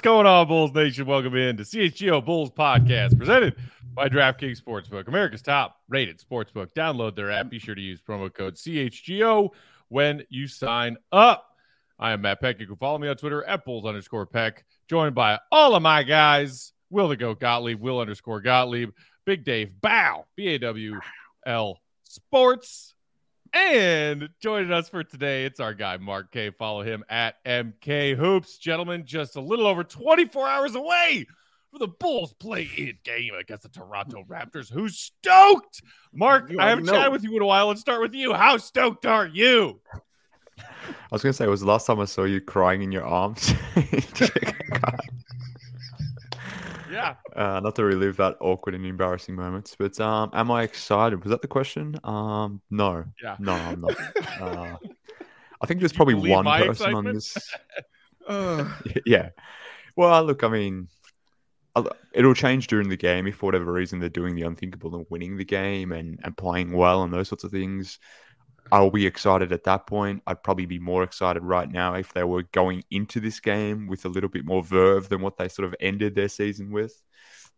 What's going on, Bulls Nation? Welcome in to CHGO Bulls Podcast, presented by DraftKings Sportsbook, America's top rated sportsbook. Download their app. Be sure to use promo code CHGO when you sign up. I am Matt Peck. You can follow me on Twitter at Bulls underscore Peck, joined by all of my guys, Will the Goat Gottlieb, Will underscore Gottlieb, Big Dave Bow, B A W L Sports. And joining us for today, it's our guy, Mark K. Follow him at MK Hoops. Gentlemen, just a little over 24 hours away for the Bulls play in game against the Toronto Raptors. Who's stoked? Mark, I haven't know. chatted with you in a while. Let's start with you. How stoked are you? I was gonna say it was the last time I saw you crying in your arms. Yeah. uh, not to relive that awkward and embarrassing moments, but um, am I excited? Was that the question? Um, no, Yeah. no, I'm not. Uh, I think there's probably one my person on this. Uh, yeah. Well, look, I mean, it'll change during the game if for whatever reason they're doing the unthinkable and winning the game and, and playing well and those sorts of things. I'll be excited at that point. I'd probably be more excited right now if they were going into this game with a little bit more verve than what they sort of ended their season with.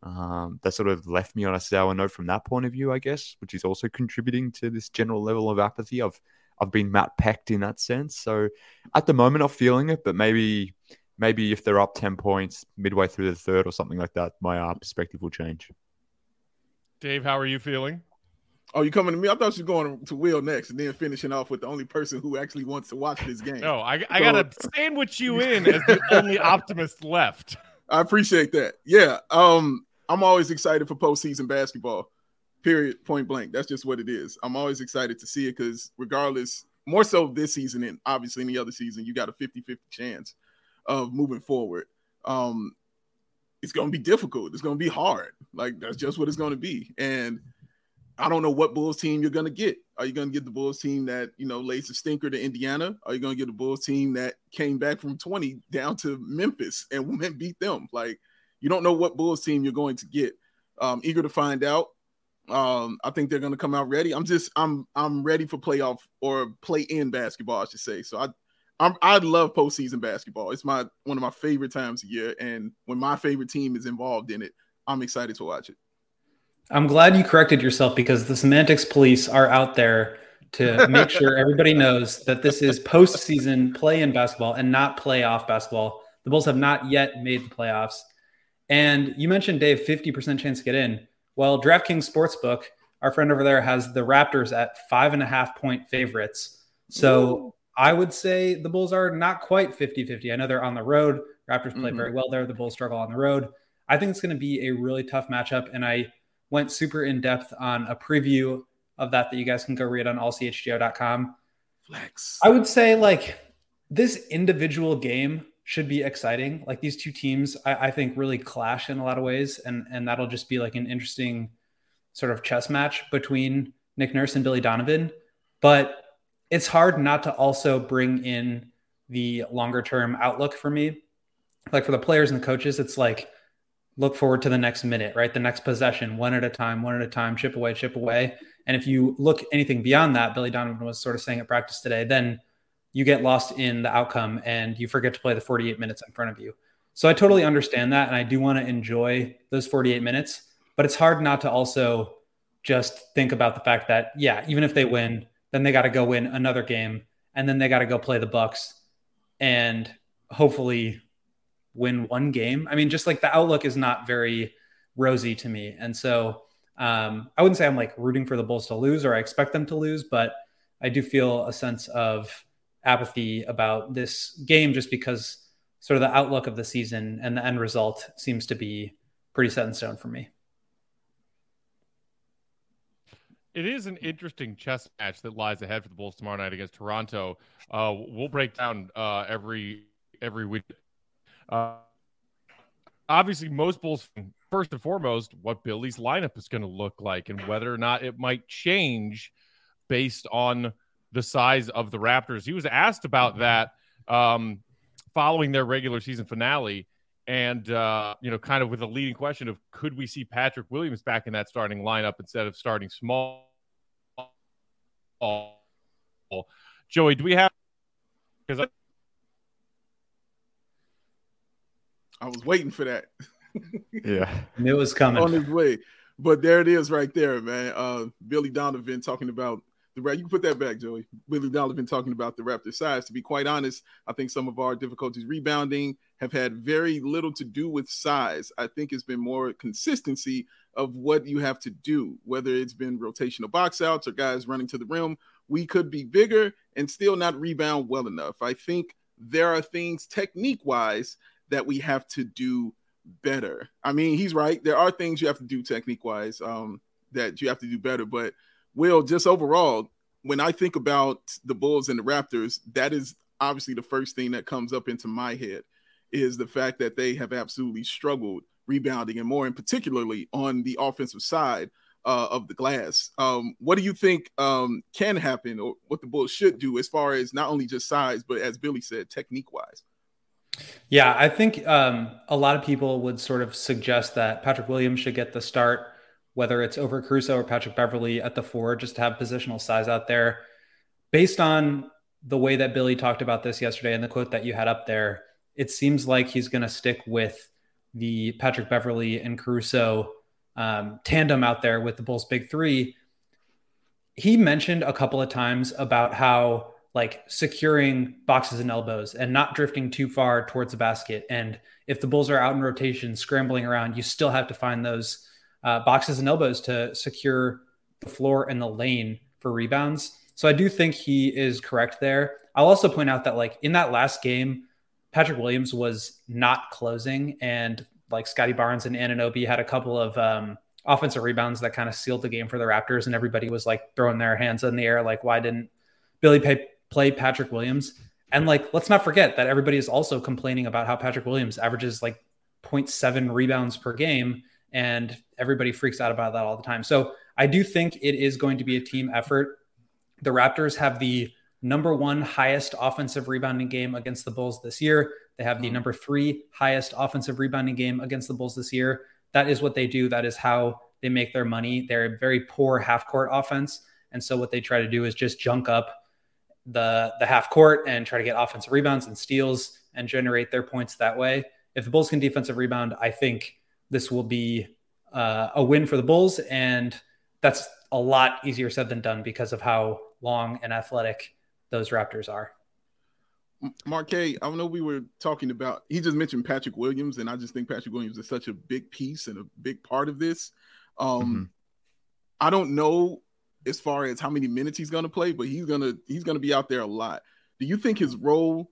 Um, that sort of left me on a sour note from that point of view, I guess, which is also contributing to this general level of apathy. I've I've been Matt pecked in that sense. So at the moment, I'm feeling it, but maybe maybe if they're up 10 points midway through the third or something like that, my uh, perspective will change. Dave, how are you feeling? Oh, you coming to me? I thought you were going to Will next, and then finishing off with the only person who actually wants to watch this game. No, I, I So- got to sandwich you in as the only optimist left. I appreciate that. Yeah, um, I'm always excited for postseason basketball. Period. Point blank. That's just what it is. I'm always excited to see it because regardless, more so this season and obviously any other season, you got a 50-50 chance of moving forward. Um, it's going to be difficult. It's going to be hard. Like that's just what it's going to be. And I don't know what Bulls team you're going to get. Are you going to get the Bulls team that you know lays a stinker to Indiana? Are you going to get a Bulls team that came back from 20 down to Memphis and went beat them? Like you don't know what Bulls team you're going to get. Um, eager to find out. Um, I think they're going to come out ready. I'm just I'm I'm ready for playoff or play in basketball, I should say. So I I love postseason basketball. It's my one of my favorite times a year, and when my favorite team is involved in it, I'm excited to watch it. I'm glad you corrected yourself because the semantics police are out there to make sure everybody knows that this is postseason play in basketball and not playoff basketball. The Bulls have not yet made the playoffs. And you mentioned, Dave, 50% chance to get in. Well, DraftKings Sportsbook, our friend over there, has the Raptors at five and a half point favorites. So I would say the Bulls are not quite 50 50. I know they're on the road. Raptors play Mhm. very well there. The Bulls struggle on the road. I think it's going to be a really tough matchup. And I went super in depth on a preview of that that you guys can go read on allchgo.com. Flex. I would say like this individual game should be exciting. Like these two teams, I, I think really clash in a lot of ways, and and that'll just be like an interesting sort of chess match between Nick Nurse and Billy Donovan. But it's hard not to also bring in the longer term outlook for me. Like for the players and the coaches, it's like look forward to the next minute, right? The next possession, one at a time, one at a time, chip away, chip away. And if you look anything beyond that, Billy Donovan was sort of saying at practice today, then you get lost in the outcome and you forget to play the 48 minutes in front of you. So I totally understand that. And I do want to enjoy those 48 minutes, but it's hard not to also just think about the fact that, yeah, even if they win, then they got to go win another game and then they got to go play the Bucks and hopefully win one game. I mean, just like the outlook is not very rosy to me. And so um, I wouldn't say I'm like rooting for the Bulls to lose or I expect them to lose, but I do feel a sense of apathy about this game just because sort of the outlook of the season and the end result seems to be pretty set in stone for me. It is an interesting chess match that lies ahead for the Bulls tomorrow night against Toronto. Uh, we'll break down uh, every every week. Uh, obviously, most Bulls first and foremost what Billy's lineup is going to look like and whether or not it might change based on the size of the Raptors. He was asked about that um, following their regular season finale. And uh, you know, kind of with a leading question of could we see Patrick Williams back in that starting lineup instead of starting small? Joey, do we have? Because I was waiting for that. yeah, knew it was coming on his way. But there it is, right there, man. Uh, Billy Donovan talking about the you can put that back, Joey. Billy Donovan talking about the Raptors' size. To be quite honest, I think some of our difficulties rebounding have had very little to do with size. I think it's been more consistency of what you have to do, whether it's been rotational box outs or guys running to the rim. We could be bigger and still not rebound well enough. I think there are things technique wise that we have to do better. I mean, he's right. There are things you have to do technique wise um, that you have to do better. But, Will, just overall, when I think about the Bulls and the Raptors, that is obviously the first thing that comes up into my head is the fact that they have absolutely struggled rebounding and more, and particularly on the offensive side uh, of the glass. Um, what do you think um, can happen, or what the Bulls should do, as far as not only just size, but as Billy said, technique wise? Yeah, I think um, a lot of people would sort of suggest that Patrick Williams should get the start, whether it's over Caruso or Patrick Beverley at the four, just to have positional size out there. Based on the way that Billy talked about this yesterday and the quote that you had up there, it seems like he's going to stick with the Patrick Beverley and Caruso um, tandem out there with the Bulls' big three. He mentioned a couple of times about how like securing boxes and elbows and not drifting too far towards the basket. And if the Bulls are out in rotation, scrambling around, you still have to find those uh, boxes and elbows to secure the floor and the lane for rebounds. So I do think he is correct there. I'll also point out that like in that last game, Patrick Williams was not closing, and like Scottie Barnes and Anunoby had a couple of um, offensive rebounds that kind of sealed the game for the Raptors, and everybody was like throwing their hands in the air, like, why didn't Billy pay, play Patrick Williams? And like, let's not forget that everybody is also complaining about how Patrick Williams averages like 0.7 rebounds per game, and everybody freaks out about that all the time. So I do think it is going to be a team effort. The Raptors have the number one highest offensive rebounding game against the Bulls this year. They have the hmm. number three highest offensive rebounding game against the Bulls this year. That is what they do. That is how they make their money. They're a very poor half court offense. And so what they try to do is just junk up the the half court and try to get offensive rebounds and steals and generate their points that way. If the Bulls can defensive rebound, I think this will be uh, a win for the Bulls, and that's a lot easier said than done because of how long and athletic those Raptors are. Marquet, I don't know we were talking about, he just mentioned Patrick Williams, and I just think Patrick Williams is such a big piece and a big part of this. Um, mm-hmm. I don't know as far as how many minutes he's going to play, but he's going to he's going to be out there a lot. Do you think his role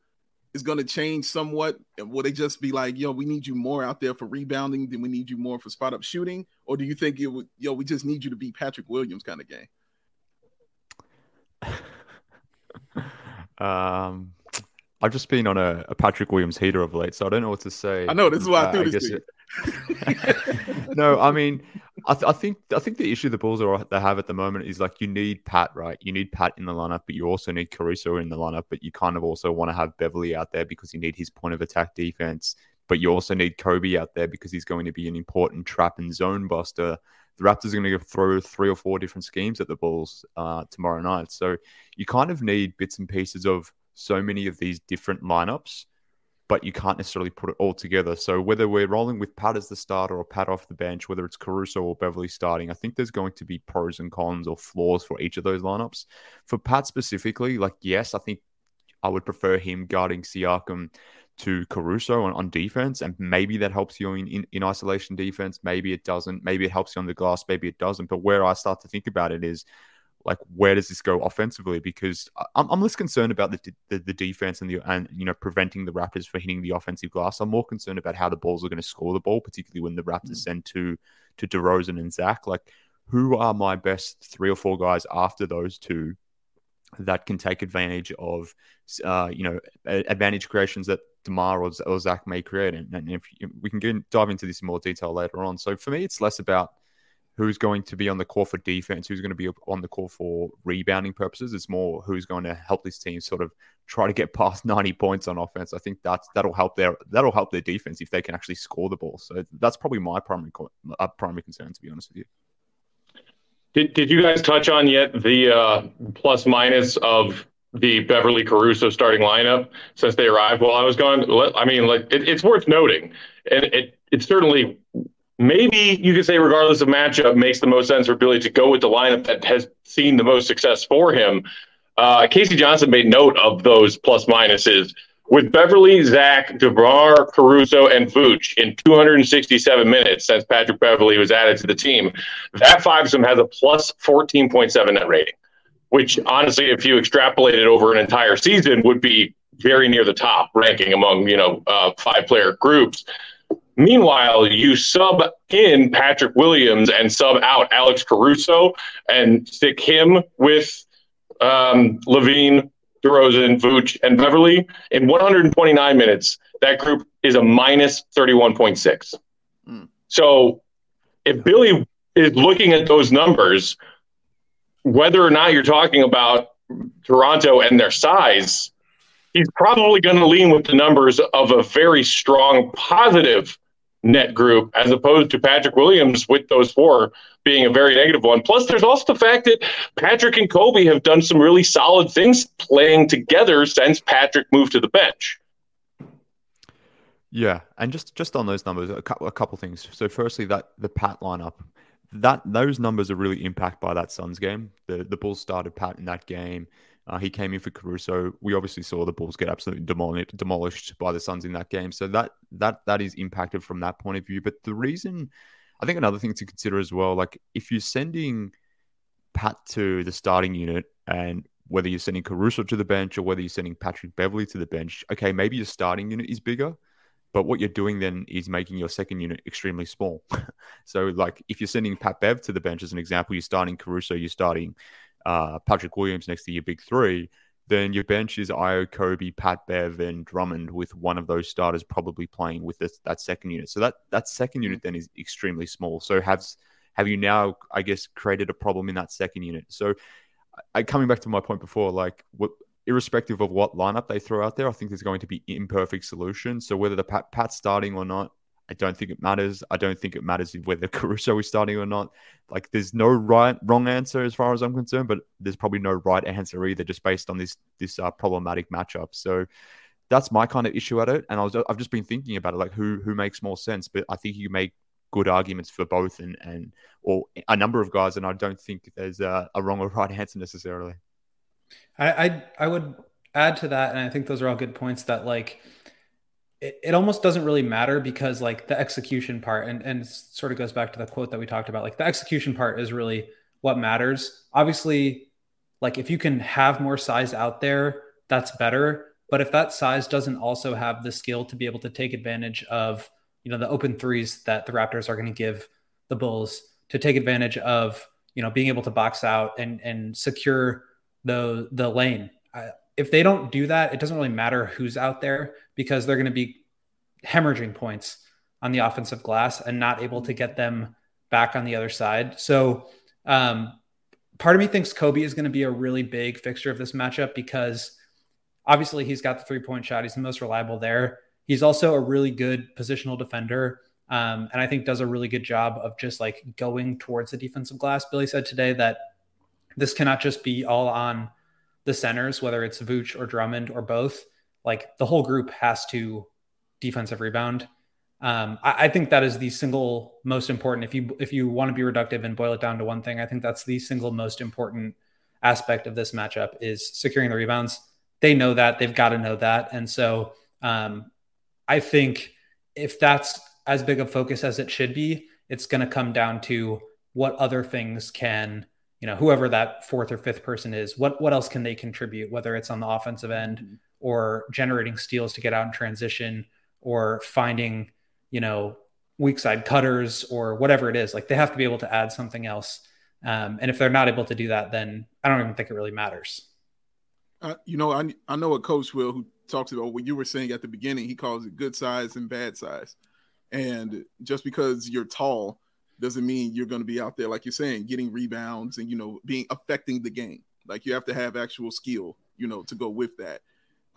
is going to change somewhat? And Will they just be like, yo, we need you more out there for rebounding than we need you more for spot up shooting? Or do you think it would, yo, we just need you to be Patrick Williams kind of game? um, I've just been on a, a, Patrick Williams heater of late, so I don't know what to say. I know this is why uh, I threw this. no, I mean, I, th- I, think I think the issue the Bulls are they have at the moment is like you need Pat, right? You need Pat in the lineup, but you also need Caruso in the lineup, but you kind of also want to have Beverley out there because you need his point of attack defense. But you also need Kobe out there because he's going to be an important trap and zone buster the Raptors are going to throw three or four different schemes at the Bulls uh, tomorrow night. So you kind of need bits and pieces of so many of these different lineups, but you can't necessarily put it all together. So whether we're rolling with Pat as the starter or Pat off the bench, whether it's Caruso or Beverley starting, I think there's going to be pros and cons or flaws for each of those lineups. For Pat specifically, like yes, I think I would prefer him guarding Siakam to Caruso on, on defense, and maybe that helps you in, in, in, isolation defense. Maybe it doesn't. Maybe it helps you on the glass. Maybe it doesn't. But where I start to think about it is like, where does this go offensively? Because I'm, I'm less concerned about the, the, the defense and the and you know preventing the Raptors from hitting the offensive glass. I'm more concerned about how the Bulls are going to score the ball, particularly when the Raptors mm. send to to DeRozan and Zach. Like, who are my best three or four guys after those two that can take advantage of, uh, you know, advantage creations that Demar or, or Zach may create. And, and if you, we can get, dive into this in more detail later on. So for me, it's less about who's going to be on the core for defense, who's going to be on the core for rebounding purposes. It's more who's going to help this team sort of try to get past 90 points on offense. I think that's that'll help their that'll help their defense if they can actually score the ball. So that's probably my primary uh, primary concern, to be honest with you. Did, did you guys touch on yet the uh, plus minus of the Beverley Caruso starting lineup since they arrived while I was gone. I mean, like it, it's worth noting, and it it certainly maybe you could say, regardless of matchup, makes the most sense for Billy to go with the lineup that has seen the most success for him. Uh, K.C. Johnson made note of those plus minuses with Beverley, Zach, DeMar, Caruso, and Vooch in 267 minutes since Patrick Beverley was added to the team. That five of them has a plus 14.7 net rating which honestly, if you extrapolate it over an entire season, would be very near the top ranking among you know uh, five player groups. Meanwhile, you sub in Patrick Williams and sub out Alex Caruso and stick him with um, LaVine, DeRozan, Vooch, and Beverley in 129 minutes. That group is a minus 31.6. Mm. So if Billy is looking at those numbers, whether or not you're talking about Toronto and their size, he's probably going to lean with the numbers of a very strong positive net group as opposed to Patrick Williams with those four being a very negative one. Plus, there's also the fact that Patrick and Kobe have done some really solid things playing together since Patrick moved to the bench. Yeah, and just just on those numbers, a couple a couple things. So, firstly, that the Pat lineup that those numbers are really impacted by that Suns game. The the Bulls started Pat in that game. Uh, he came in for Caruso. We obviously saw the Bulls get absolutely demolished, demolished by the Suns in that game. So that that that is impacted from that point of view. But the reason, I think, another thing to consider as well, like if you're sending Pat to the starting unit and whether you're sending Caruso to the bench or whether you're sending Patrick Beverly to the bench, okay, maybe your starting unit is bigger, but what you're doing then is making your second unit extremely small. so, like if you're sending Pat Bev to the bench as an example, you're starting Caruso, you're starting uh, Patrick Williams next to your big three. Then your bench is Ayo, Kobe, Pat Bev, and Drummond, with one of those starters probably playing with this, that second unit. So that that second unit then is extremely small. So have have you now, I guess, created a problem in that second unit? So, I, coming back to my point before, like what irrespective of what lineup they throw out there, I think there's going to be imperfect solutions. So whether the Pat, Pat's starting or not, I don't think it matters. I don't think it matters whether Caruso is starting or not. Like, there's no right, wrong answer as far as I'm concerned, but there's probably no right answer either, just based on this this uh, problematic matchup. So that's my kind of issue at it. And I was, I've just been thinking about it, like who who makes more sense. But I think you make good arguments for both, and and or a number of guys, and I don't think there's a, a wrong or right answer necessarily. I, I, I would add to that, and I think those are all good points. That like it, it almost doesn't really matter because like the execution part, and and sort of goes back to the quote that we talked about. Like the execution part is really what matters. Obviously, like if you can have more size out there, that's better. But if that size doesn't also have the skill to be able to take advantage of, you know, the open threes that the Raptors are going to give the Bulls, to take advantage of, you know, being able to box out and and secure the the lane. If they don't do that, it doesn't really matter who's out there because they're going to be hemorrhaging points on the offensive glass and not able to get them back on the other side. So, um, part of me thinks Kobe is going to be a really big fixture of this matchup because obviously he's got the three point shot. He's the most reliable there. He's also a really good positional defender. Um, and I think does a really good job of just like going towards the defensive glass. Billy said today that this cannot just be all on the centers, whether it's Vooch or Drummond or both. Like the whole group has to defensive rebound. Um, I, I, think that is the single most important. If you if you want to be reductive and boil it down to one thing, I think that's the single most important aspect of this matchup is securing the rebounds. They know that they've got to know that, and so um, I think if that's as big a focus as it should be, it's going to come down to what other things can you know whoever that fourth or fifth person is what what else can they contribute whether it's on the offensive end mm-hmm. or generating steals to get out in transition or finding you know weak side cutters or whatever it is like they have to be able to add something else. Um, and if they're not able to do that then i don't even think it really matters. Uh, you know I, I know a coach will who talks about what you were saying at the beginning. He calls it good size and bad size. And just because you're tall doesn't mean you're going to be out there like you're saying getting rebounds and you know being affecting the game. Like you have to have actual skill you know to go with that.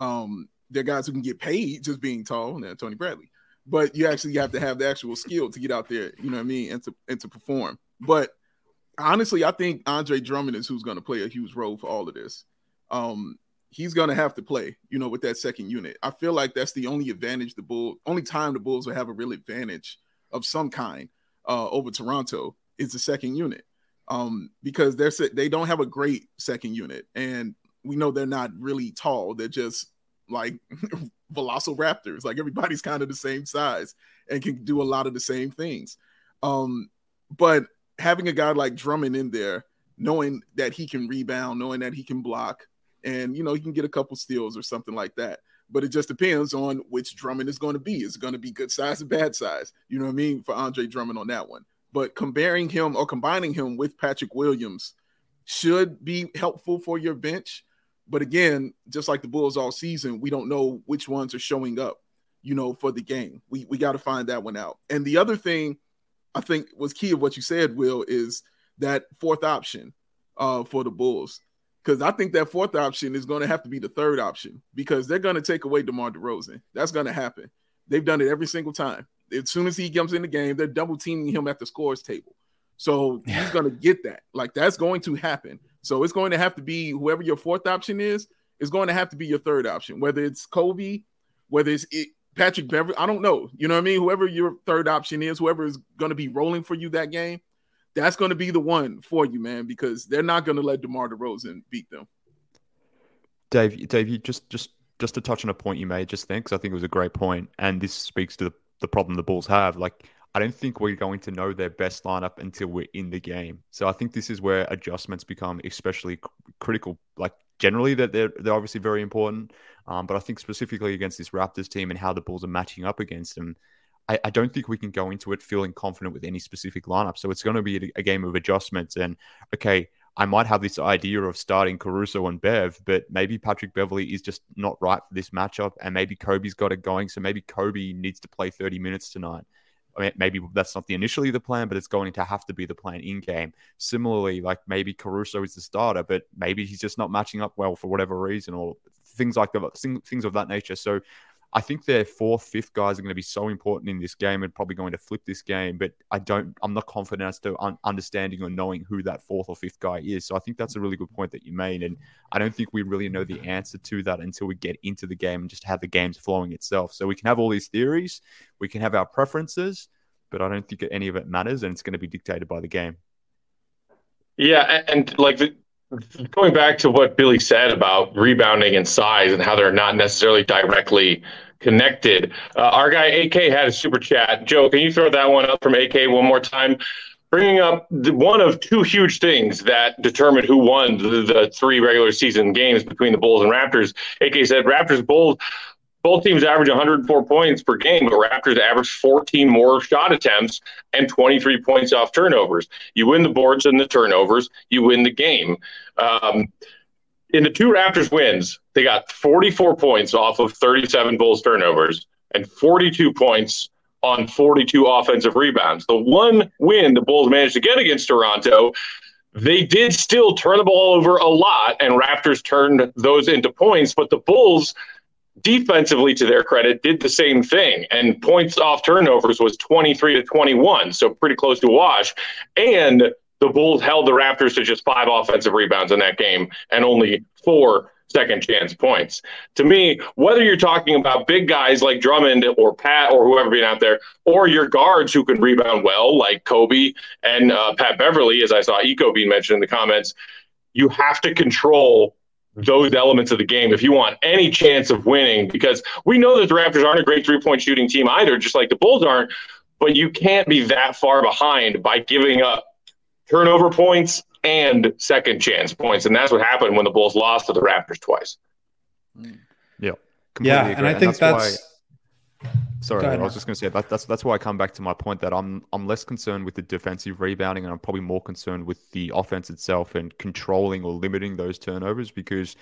Um there are guys who can get paid just being tall and tony bradley. But you actually have to have the actual skill to get out there you know what i mean and to and to perform. But honestly i think andre drummond is who's going to play a huge role for all of this. Um he's going to have to play, you know, with that second unit. I feel like that's the only advantage the Bulls, only time the Bulls will have a real advantage of some kind uh, over Toronto is the second unit. Um, because they're they don't have a great second unit, and we know they're not really tall. They're just like velociraptors. Like everybody's kind of the same size and can do a lot of the same things. Um, but having a guy like Drummond in there, knowing that he can rebound, knowing that he can block, and you know he can get a couple steals or something like that. But it just depends on which Drummond is going to be. Is going to be good size or bad size? You know what I mean for Andre Drummond on that one. But comparing him or combining him with Patrick Williams should be helpful for your bench. But again, just like the Bulls all season, we don't know which ones are showing up, you know, for the game. We we got to find that one out. And the other thing I think was key of what you said, Will, is that fourth option uh, for the Bulls because I think that fourth option is going to have to be the third option because they're going to take away DeMar DeRozan. That's going to happen. They've done it every single time. As soon as he comes in the game, they're double teaming him at the scores table. So he's going to get that. Like that's going to happen. So it's going to have to be whoever your fourth option is, is going to have to be your third option, whether it's Kobe, whether it's it, Patrick Beverley. I don't know. You know what I mean? Whoever your third option is, whoever is going to be rolling for you that game, that's going to be the one for you, man, because they're not going to let DeMar DeRozan beat them. Dave, Dave, you just just just to touch on a point you made just then, because I think it was a great point, and this speaks to the, the problem the Bulls have. Like, I don't think we're going to know their best lineup until we're in the game. So I think this is where adjustments become especially critical. Like generally, that they're they're obviously very important, um, but I think specifically against this Raptors team and how the Bulls are matching up against them, I, I, don't think we can go into it feeling confident with any specific lineup. So it's going to be a, game of adjustments. And okay, I might have this idea of starting Caruso and Bev, but maybe Patrick Beverley is just not right for this matchup. And maybe Kobe's got it going. So maybe Kobe needs to play 30 minutes tonight. I mean, maybe that's not the initially the plan, but it's going to have to be the plan in game. Similarly, like maybe Caruso is the starter, but maybe he's just not matching up well for whatever reason, or things like that, things of that nature. So I think their fourth, fifth guys are going to be so important in this game and probably going to flip this game. But I don't, I'm not confident as to un- understanding or knowing who that fourth or fifth guy is. So I think that's a really good point that you made. And I don't think we really know the answer to that until we get into the game and just have the games flowing itself. So we can have all these theories, we can have our preferences, but I don't think any of it matters. And it's going to be dictated by the game. Yeah. And like the, going back to what Billy said about rebounding and size and how they're not necessarily directly connected. Uh, our guy AK had a super chat. Joe, can you throw that one up from AK one more time? Bringing up the, one of two huge things that determined who won the, the three regular season games between the Bulls and Raptors. AK said Raptors Bulls both teams average 104 points per game, but Raptors average 14 more shot attempts and 23 points off turnovers. You win the boards and the turnovers, you win the game. Um, in the two Raptors wins, they got 44 points off of 37 Bulls turnovers and 42 points on 42 offensive rebounds. The one win the Bulls managed to get against Toronto, they did still turn the ball over a lot, and Raptors turned those into points, but the Bulls defensively to their credit did the same thing and points off turnovers was 23 to 21 so pretty close to a wash and the Bulls held the Raptors to just five offensive rebounds in that game and only four second chance points. To me, whether you're talking about big guys like Drummond or Pat or whoever being out there, or your guards who can rebound well, like Kobe and uh, Pat Beverley, as I saw Ayo being mentioned in the comments, you have to control those elements of the game if you want any chance of winning because we know that the Raptors aren't a great three point shooting team either, just like the Bulls aren't. But you can't be that far behind by giving up turnover points and second chance points. And that's what happened when the Bulls lost to the Raptors twice. Yeah. Yeah. Agree. And I think that's. that's why, sorry, I was just going to say that, that's that's why I come back to my point that I'm I'm less concerned with the defensive rebounding and I'm probably more concerned with the offense itself and controlling or limiting those turnovers because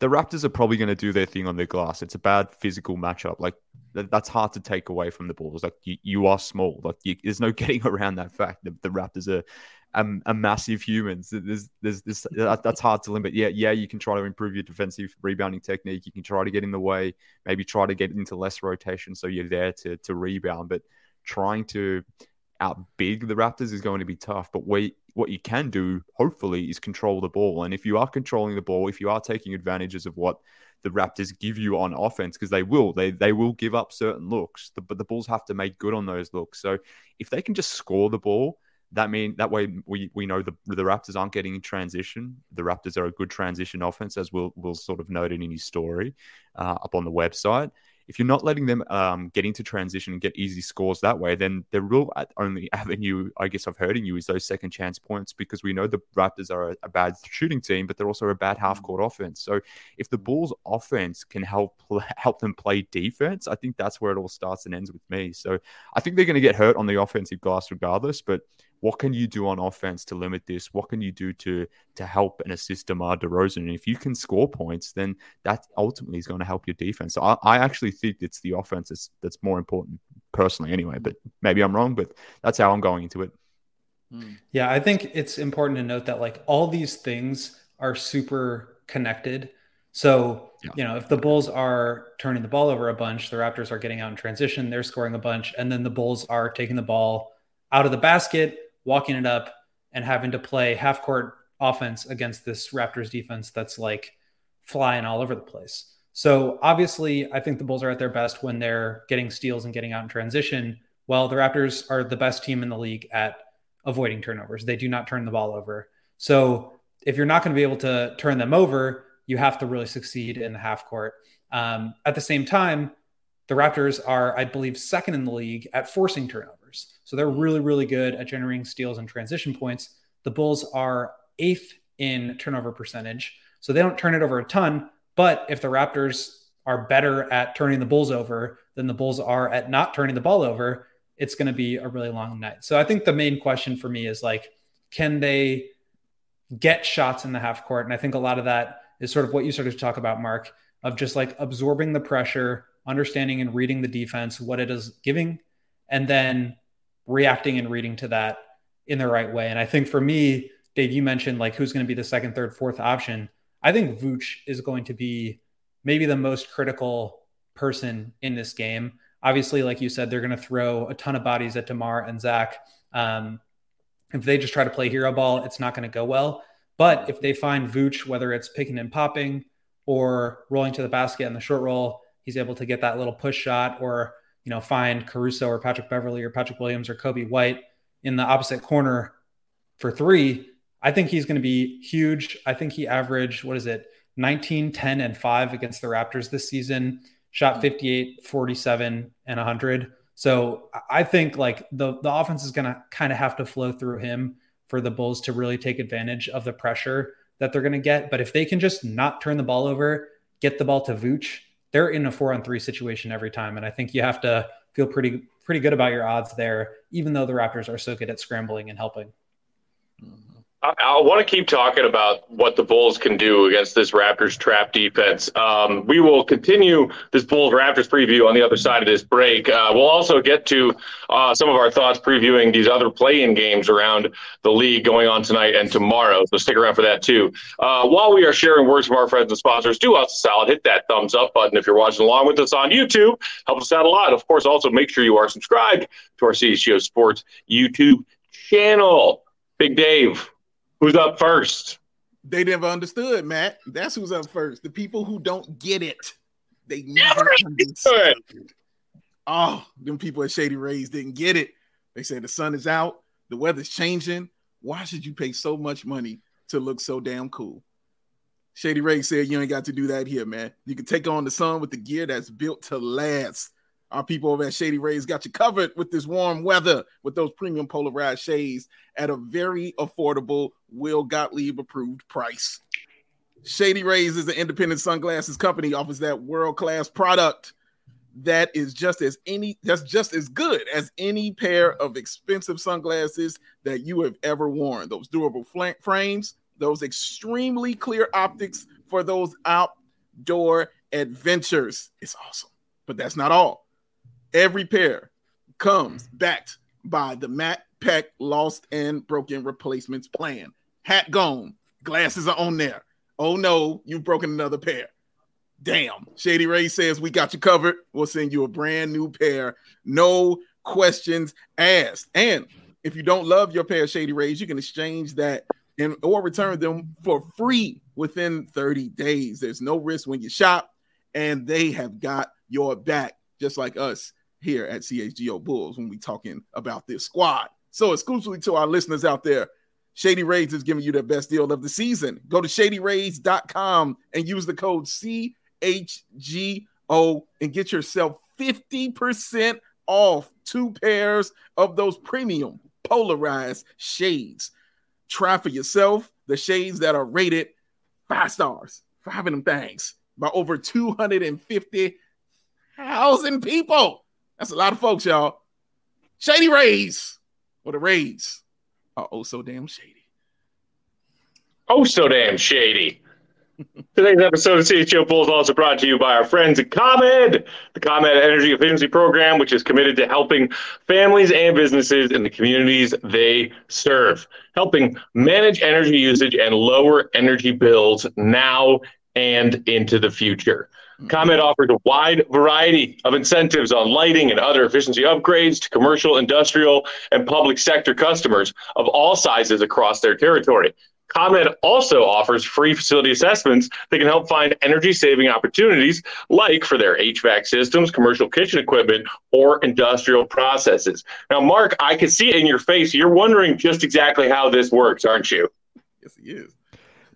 the Raptors are probably going to do their thing on the glass. It's a bad physical matchup. Like that's hard to take away from the Bulls. Like you, you are small. Like you, there's no getting around that fact. The, the Raptors are a, massive humans. There's, there's that's hard to limit. Yeah, yeah, you can try to improve your defensive rebounding technique. You can try to get in the way, maybe try to get into less rotation so you're there to to rebound. But trying to out big the Raptors is going to be tough. But we what you can do, hopefully, is control the ball. And if you are controlling the ball, if you are taking advantages of what the Raptors give you on offense, because they will, they they will give up certain looks, but the Bulls have to make good on those looks. So if they can just score the ball, that mean that way we, we know the the Raptors aren't getting in transition. The Raptors are a good transition offense, as we'll we'll sort of note in his story uh, up on the website if you're not letting them um, get into transition and get easy scores that way, then the real only avenue, I guess, of hurting you is those second chance points because we know the Raptors are a, a bad shooting team, but they're also a bad half court offense. So if the Bulls' offense can help help them play defense, I think that's where it all starts and ends with me. So I think they're going to get hurt on the offensive glass regardless, but what can you do on offense to limit this? What can you do to to help and assist DeMar DeRozan? And if you can score points, then that ultimately is going to help your defense. So I, I actually think it's the offense that's, that's more important personally anyway, but maybe I'm wrong, but that's how I'm going into it. Hmm. Yeah, I think it's important to note that like all these things are super connected. So, yeah. you know, if the Bulls are turning the ball over a bunch, the Raptors are getting out in transition, they're scoring a bunch, and then the Bulls are taking the ball out of the basket, walking it up, and having to play half court offense against this Raptors defense that's like flying all over the place. So obviously, I think the Bulls are at their best when they're getting steals and getting out in transition. Well, the Raptors are the best team in the league at avoiding turnovers. They do not turn the ball over. So if you're not going to be able to turn them over, you have to really succeed in the half court. Um, at the same time, the Raptors are, I believe, second in the league at forcing turnovers. So they're really, really good at generating steals and transition points. The Bulls are eighth in turnover percentage. So they don't turn it over a ton. But if the Raptors are better at turning the Bulls over than the Bulls are at not turning the ball over, it's going to be a really long night. So I think the main question for me is like, can they get shots in the half court? And I think a lot of that is sort of what you started to talk about, Mark, of just like absorbing the pressure, understanding and reading the defense, what it is giving, and then reacting and reading to that in the right way. And I think for me, Dave, you mentioned like who's going to be the second, third, fourth option. I think Vooch is going to be maybe the most critical person in this game. Obviously, like you said, they're going to throw a ton of bodies at DeMar and Zach. Um, if they just try to play hero ball, it's not going to go well. But if they find Vooch, whether it's picking and popping or rolling to the basket in the short roll, he's able to get that little push shot or, you know, find Caruso or Patrick Beverley or Patrick Williams or Kobe White in the opposite corner for three. I think he's going to be huge. I think he averaged, what is it, 19, 10, and 5 against the Raptors this season, shot 58, 47, and 100. So I think like the, the offense is going to kind of have to flow through him for the Bulls to really take advantage of the pressure that they're going to get. But if they can just not turn the ball over, get the ball to Vooch, they're in a four on three situation every time. And I think you have to feel pretty pretty good about your odds there, even though the Raptors are so good at scrambling and helping. Mm-hmm. I, I want to keep talking about what the Bulls can do against this Raptors trap defense. Um, we will continue this Bulls Raptors preview on the other side of this break. Uh, we'll also get to uh, some of our thoughts previewing these other play-in games around the league going on tonight and tomorrow. So stick around for that too. Uh, while we are sharing words from our friends and sponsors, do us a solid, hit that thumbs up button if you're watching along with us on YouTube. Help us out a lot. Of course, also make sure you are subscribed to our CHGO Sports YouTube channel. Big Dave, Who's up first? They never understood, Matt. That's who's up first. The people who don't get it. They never, never understood. Oh, them people at Shady Rays didn't get it. They said the sun is out, the weather's changing. Why should you pay so much money to look so damn cool? Shady Ray said you ain't got to do that here, man. You can take on the sun with the gear that's built to last. Our people over at Shady Rays got you covered with this warm weather with those premium polarized shades at a very affordable Will Gottlieb approved price. Shady Rays is an independent sunglasses company, offers that world-class product that is just as any that's just as good as any pair of expensive sunglasses that you have ever worn. Those durable fl- frames, those extremely clear optics for those outdoor adventures. It's awesome. But that's not all. Every pair comes backed by the Matt Peck Lost and Broken Replacements Plan. Hat gone, glasses are on there. Oh no, you've broken another pair. Damn. Shady Ray says we got you covered. We'll send you a brand new pair. No questions asked. And If you don't love your pair of Shady Rays, you can exchange that and or return them for free within 30 days. There's no risk when you shop, and they have got your back, just like us here at CHGO Bulls when we talking about this squad. So exclusively to our listeners out there, Shady Rays is giving you the best deal of the season. Go to shadyrays.com and use the code CHGO and get yourself 50% off two pairs of those premium polarized shades. Try for yourself the shades that are rated five stars, five of them things by over 250,000 people. That's a lot of folks, y'all. Shady Rays or the Rays are oh so damn shady. Oh, so damn shady. Today's episode of CHGO Bulls also brought to you by our friends at ComEd, the ComEd Energy Efficiency Program, which is committed to helping families and businesses in the communities they serve, helping manage energy usage and lower energy bills now and into the future. ComEd offers a wide variety of incentives on lighting and other efficiency upgrades to commercial, industrial, and public sector customers of all sizes across their territory. ComEd also offers free facility assessments that can help find energy saving opportunities, like for their HVAC systems, commercial kitchen equipment, or industrial processes. Now, Mark, I can see it in your face. You're wondering just exactly how this works, aren't you? Yes, he is.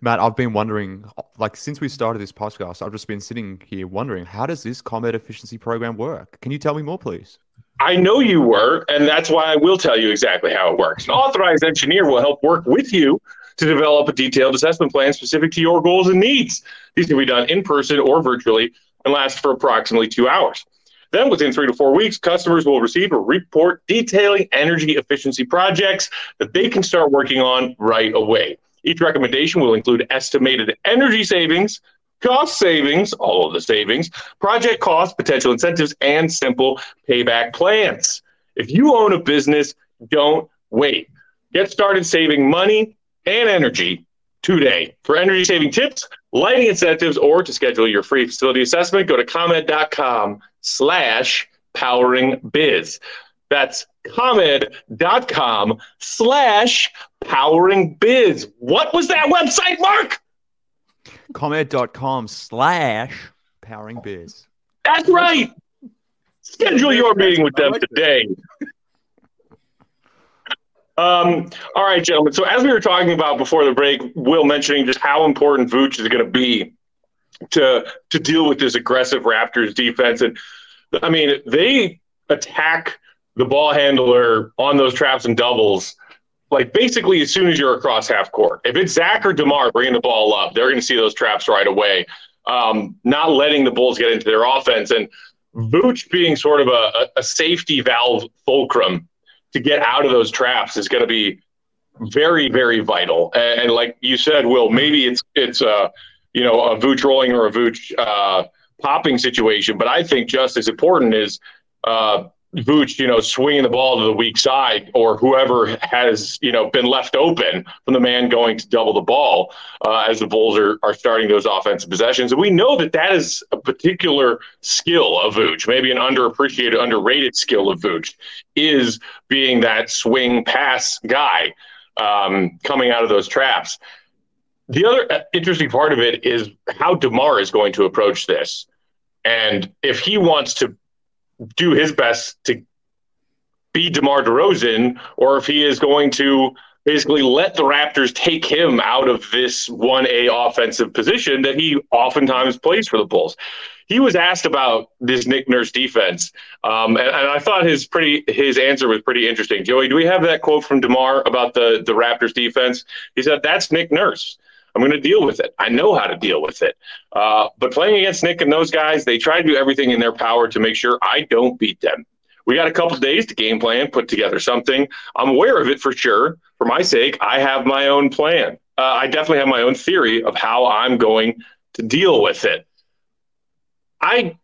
Matt, I've been wondering, like, since we started this podcast, I've just been sitting here wondering, how does this ComEd efficiency program work? Can you tell me more, please? I know you were, and that's why I will tell you exactly how it works. An authorized engineer will help work with you to develop a detailed assessment plan specific to your goals and needs. These can be done in person or virtually and last for approximately two hours. Then, within three to four weeks, customers will receive a report detailing energy efficiency projects that they can start working on right away. Each recommendation will include estimated energy savings, cost savings, all of the savings, project costs, potential incentives, and simple payback plans. If you own a business, don't wait. Get started saving money and energy today. For energy saving tips, lighting incentives, or to schedule your free facility assessment, go to comed.com slash powering biz. That's comed.com slash powering biz. What was that website, Mark? Comed.com slash powering biz. That's right. Schedule your meeting with them today. Um, all right, gentlemen. So as we were talking about before the break, Will mentioning just how important Vooch is going to be to to deal with this aggressive Raptors defense, and I mean they attack the ball handler on those traps and doubles. Like basically, as soon as you're across half court, if it's Zach or Demar bringing the ball up, they're going to see those traps right away. Um, not letting the Bulls get into their offense, and Vooch being sort of a, a safety valve fulcrum to get out of those traps is going to be very, very vital. And, and, like you said, Will, maybe it's it's a uh, you know a Vooch rolling or a Vooch uh, popping situation, but I think just as important is uh, Vooch, you know, swinging the ball to the weak side, or whoever has, you know, been left open from the man going to double the ball uh, as the Bulls are, are starting those offensive possessions. And we know that that is a particular skill of Vooch, maybe an underappreciated, underrated skill of Vooch, is being that swing pass guy um, coming out of those traps. The other uh, interesting part of it is how DeMar is going to approach this. And if he wants to do his best to be DeMar DeRozan, or if he is going to basically let the Raptors take him out of this 1A offensive position that he oftentimes plays for the Bulls. He was asked about this Nick Nurse defense, um, and, and, I thought his pretty his answer was pretty interesting. Joey, do we have that quote from Demar about the the Raptors defense? He said, "That's Nick Nurse." I'm going to deal with it. I know how to deal with it. Uh, but playing against Nick and those guys, they try to do everything in their power to make sure I don't beat them. We got a couple days to game plan, put together something. I'm aware of it for sure. For my sake, I have my own plan. Uh, I definitely have my own theory of how I'm going to deal with it. I,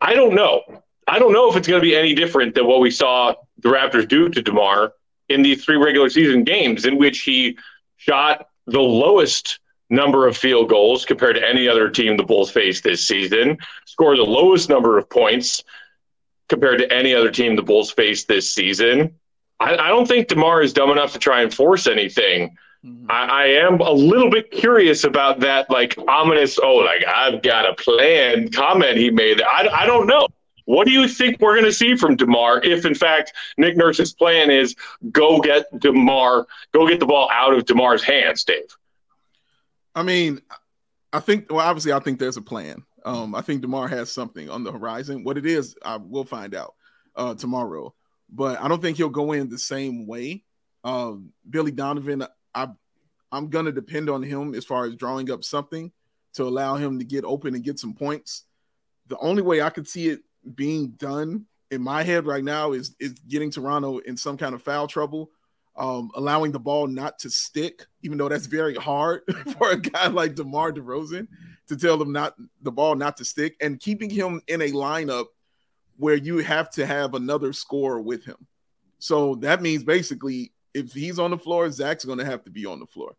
I don't know. I don't know if it's going to be any different than what we saw the Raptors do to DeMar in these three regular season games, in which he shot the lowest number of field goals compared to any other team the Bulls faced this season, score the lowest number of points compared to any other team the Bulls faced this season. I, I don't think DeMar is dumb enough to try and force anything. Mm-hmm. I, I, am a little bit curious about that, like ominous, oh, like I've got a plan comment he made. I, I don't know. What do you think we're going to see from DeMar if, in fact, Nick Nurse's plan is go get DeMar, go get the ball out of DeMar's hands, Dave? I mean, I think, well, obviously, I think there's a plan. Um, I think DeMar has something on the horizon. What it is, I will find out uh, tomorrow. But I don't think he'll go in the same way. Um, Billy Donovan, I, I'm going to depend on him as far as drawing up something to allow him to get open and get some points. The only way I could see it being done in my head right now is is getting Toronto in some kind of foul trouble, um, allowing the ball not to stick, even though that's very hard for a guy like DeMar DeRozan to tell them not the ball not to stick, and keeping him in a lineup where you have to have another scorer with him. So that means basically, if he's on the floor, Zach's going to have to be on the floor,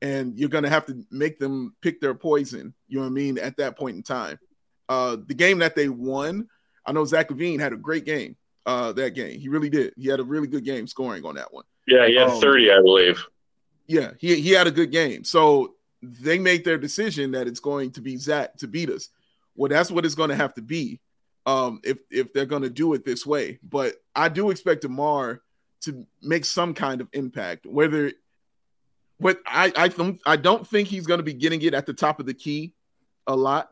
and you're going to have to make them pick their poison. You know what I mean? At that point in time, uh, the game that they won I know Zach LaVine had a great game uh, that game. He really did. He had a really good game scoring on that one. Yeah, he had um, 30, I believe. Yeah, he, he had a good game. So they made their decision that it's going to be Zach to beat us. Well, that's what it's going to have to be um, if if they're going to do it this way. But I do expect DeMar to make some kind of impact. Whether, but I I don't I don't think he's going to be getting it at the top of the key a lot.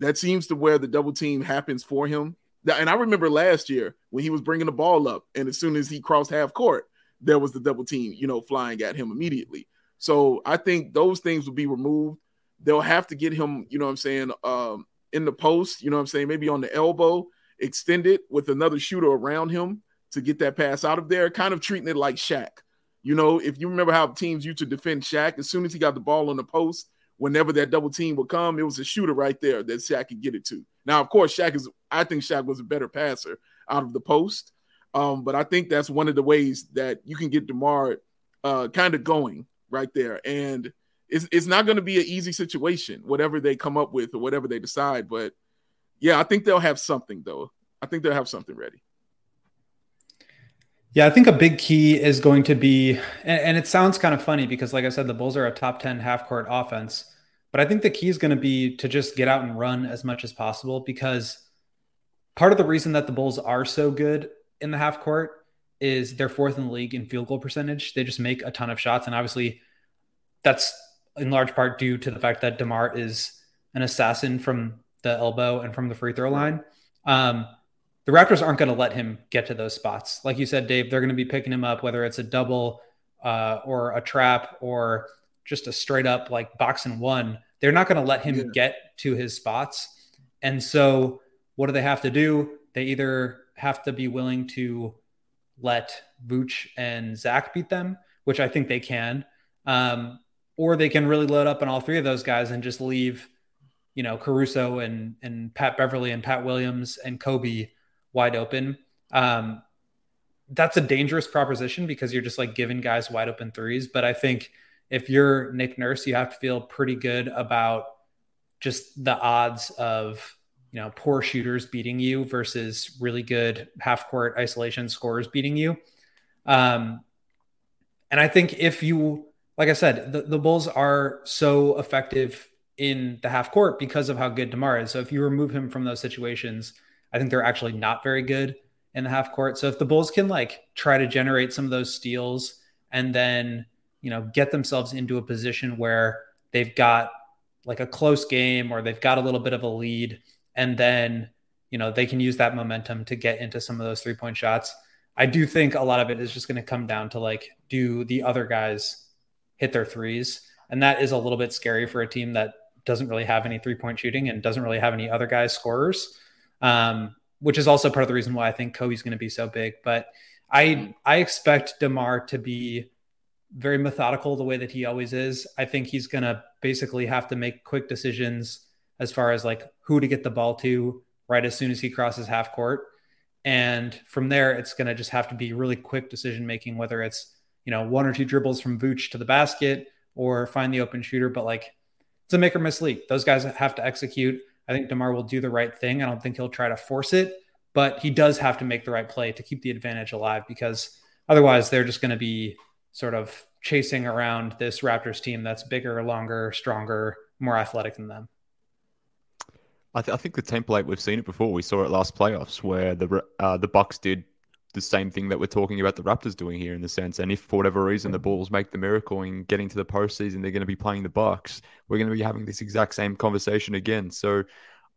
That seems to where the double team happens for him. And I remember last year when he was bringing the ball up, and as soon as he crossed half court, there was the double team, you know, flying at him immediately. So I think those things will be removed. They'll have to get him, you know I'm saying, um, in the post, you know I'm saying, maybe on the elbow, extended with another shooter around him to get that pass out of there, kind of treating it like Shaq. You know, if you remember how teams used to defend Shaq, as soon as he got the ball on the post, whenever that double team would come, it was a shooter right there that Shaq could get it to. Now, of course, Shaq is, I think Shaq was a better passer out of the post. Um, but I think that's one of the ways that you can get DeMar uh, kind of going right there. And it's, it's not going to be an easy situation, whatever they come up with or whatever they decide. But yeah, I think they'll have something, though. I think they'll have something ready. Yeah, I think a big key is going to be, and, and, it sounds kind of funny because, like I said, the Bulls are a top 10 half court offense. But I think the key is going to be to just get out and run as much as possible because part of the reason that the Bulls are so good in the half court is they're fourth in the league in field goal percentage. They just make a ton of shots. And obviously, that's in large part due to the fact that DeMar is an assassin from the elbow and from the free throw line. Um, the Raptors aren't going to let him get to those spots. Like you said, Dave, they're going to be picking him up, whether it's a double uh, or a trap or just a straight up like box and one, they're not going to let him yeah. get to his spots. And so, what do they have to do? They either have to be willing to let Vooch and Zach beat them, which I think they can, um, or they can really load up on all three of those guys and just leave, you know, Caruso and and Pat Beverley and Pat Williams and Coby wide open. Um, that's a dangerous proposition because you're just like giving guys wide open threes. But I think if you're Nick Nurse, you have to feel pretty good about just the odds of you know poor shooters beating you versus really good half court isolation scorers beating you. Um, and I think if you, like I said, the, the Bulls are so effective in the half court because of how good Demar is. So if you remove him from those situations, I think they're actually not very good in the half court. So if the Bulls can like try to generate some of those steals and then you know, get themselves into a position where they've got like a close game or they've got a little bit of a lead and then, you know, they can use that momentum to get into some of those three point shots. I do think a lot of it is just going to come down to like, do the other guys hit their threes? And that is a little bit scary for a team that doesn't really have any three point shooting and doesn't really have any other guys scorers. Um, which is also part of the reason why I think Coby's going to be so big. But I I expect Demar to be very methodical the way that he always is. I think he's going to basically have to make quick decisions as far as like who to get the ball to right as soon as he crosses half court. And from there, it's going to just have to be really quick decision making, whether it's, you know, one or two dribbles from Vooch to the basket or find the open shooter. But like it's a make or miss league. Those guys have to execute. I think DeMar will do the right thing. I don't think he'll try to force it, but he does have to make the right play to keep the advantage alive because Otherwise, they're just going to be sort of chasing around this Raptors team that's bigger, longer, stronger, more athletic than them. I, th- I, think the template we've seen it before. We saw it last playoffs where the uh, the Bucks did the same thing that we're talking about the Raptors doing here in the sense. And if for whatever reason the Bulls make the miracle in getting to the postseason, they're going to be playing the Bucks. We're going to be having this exact same conversation again. So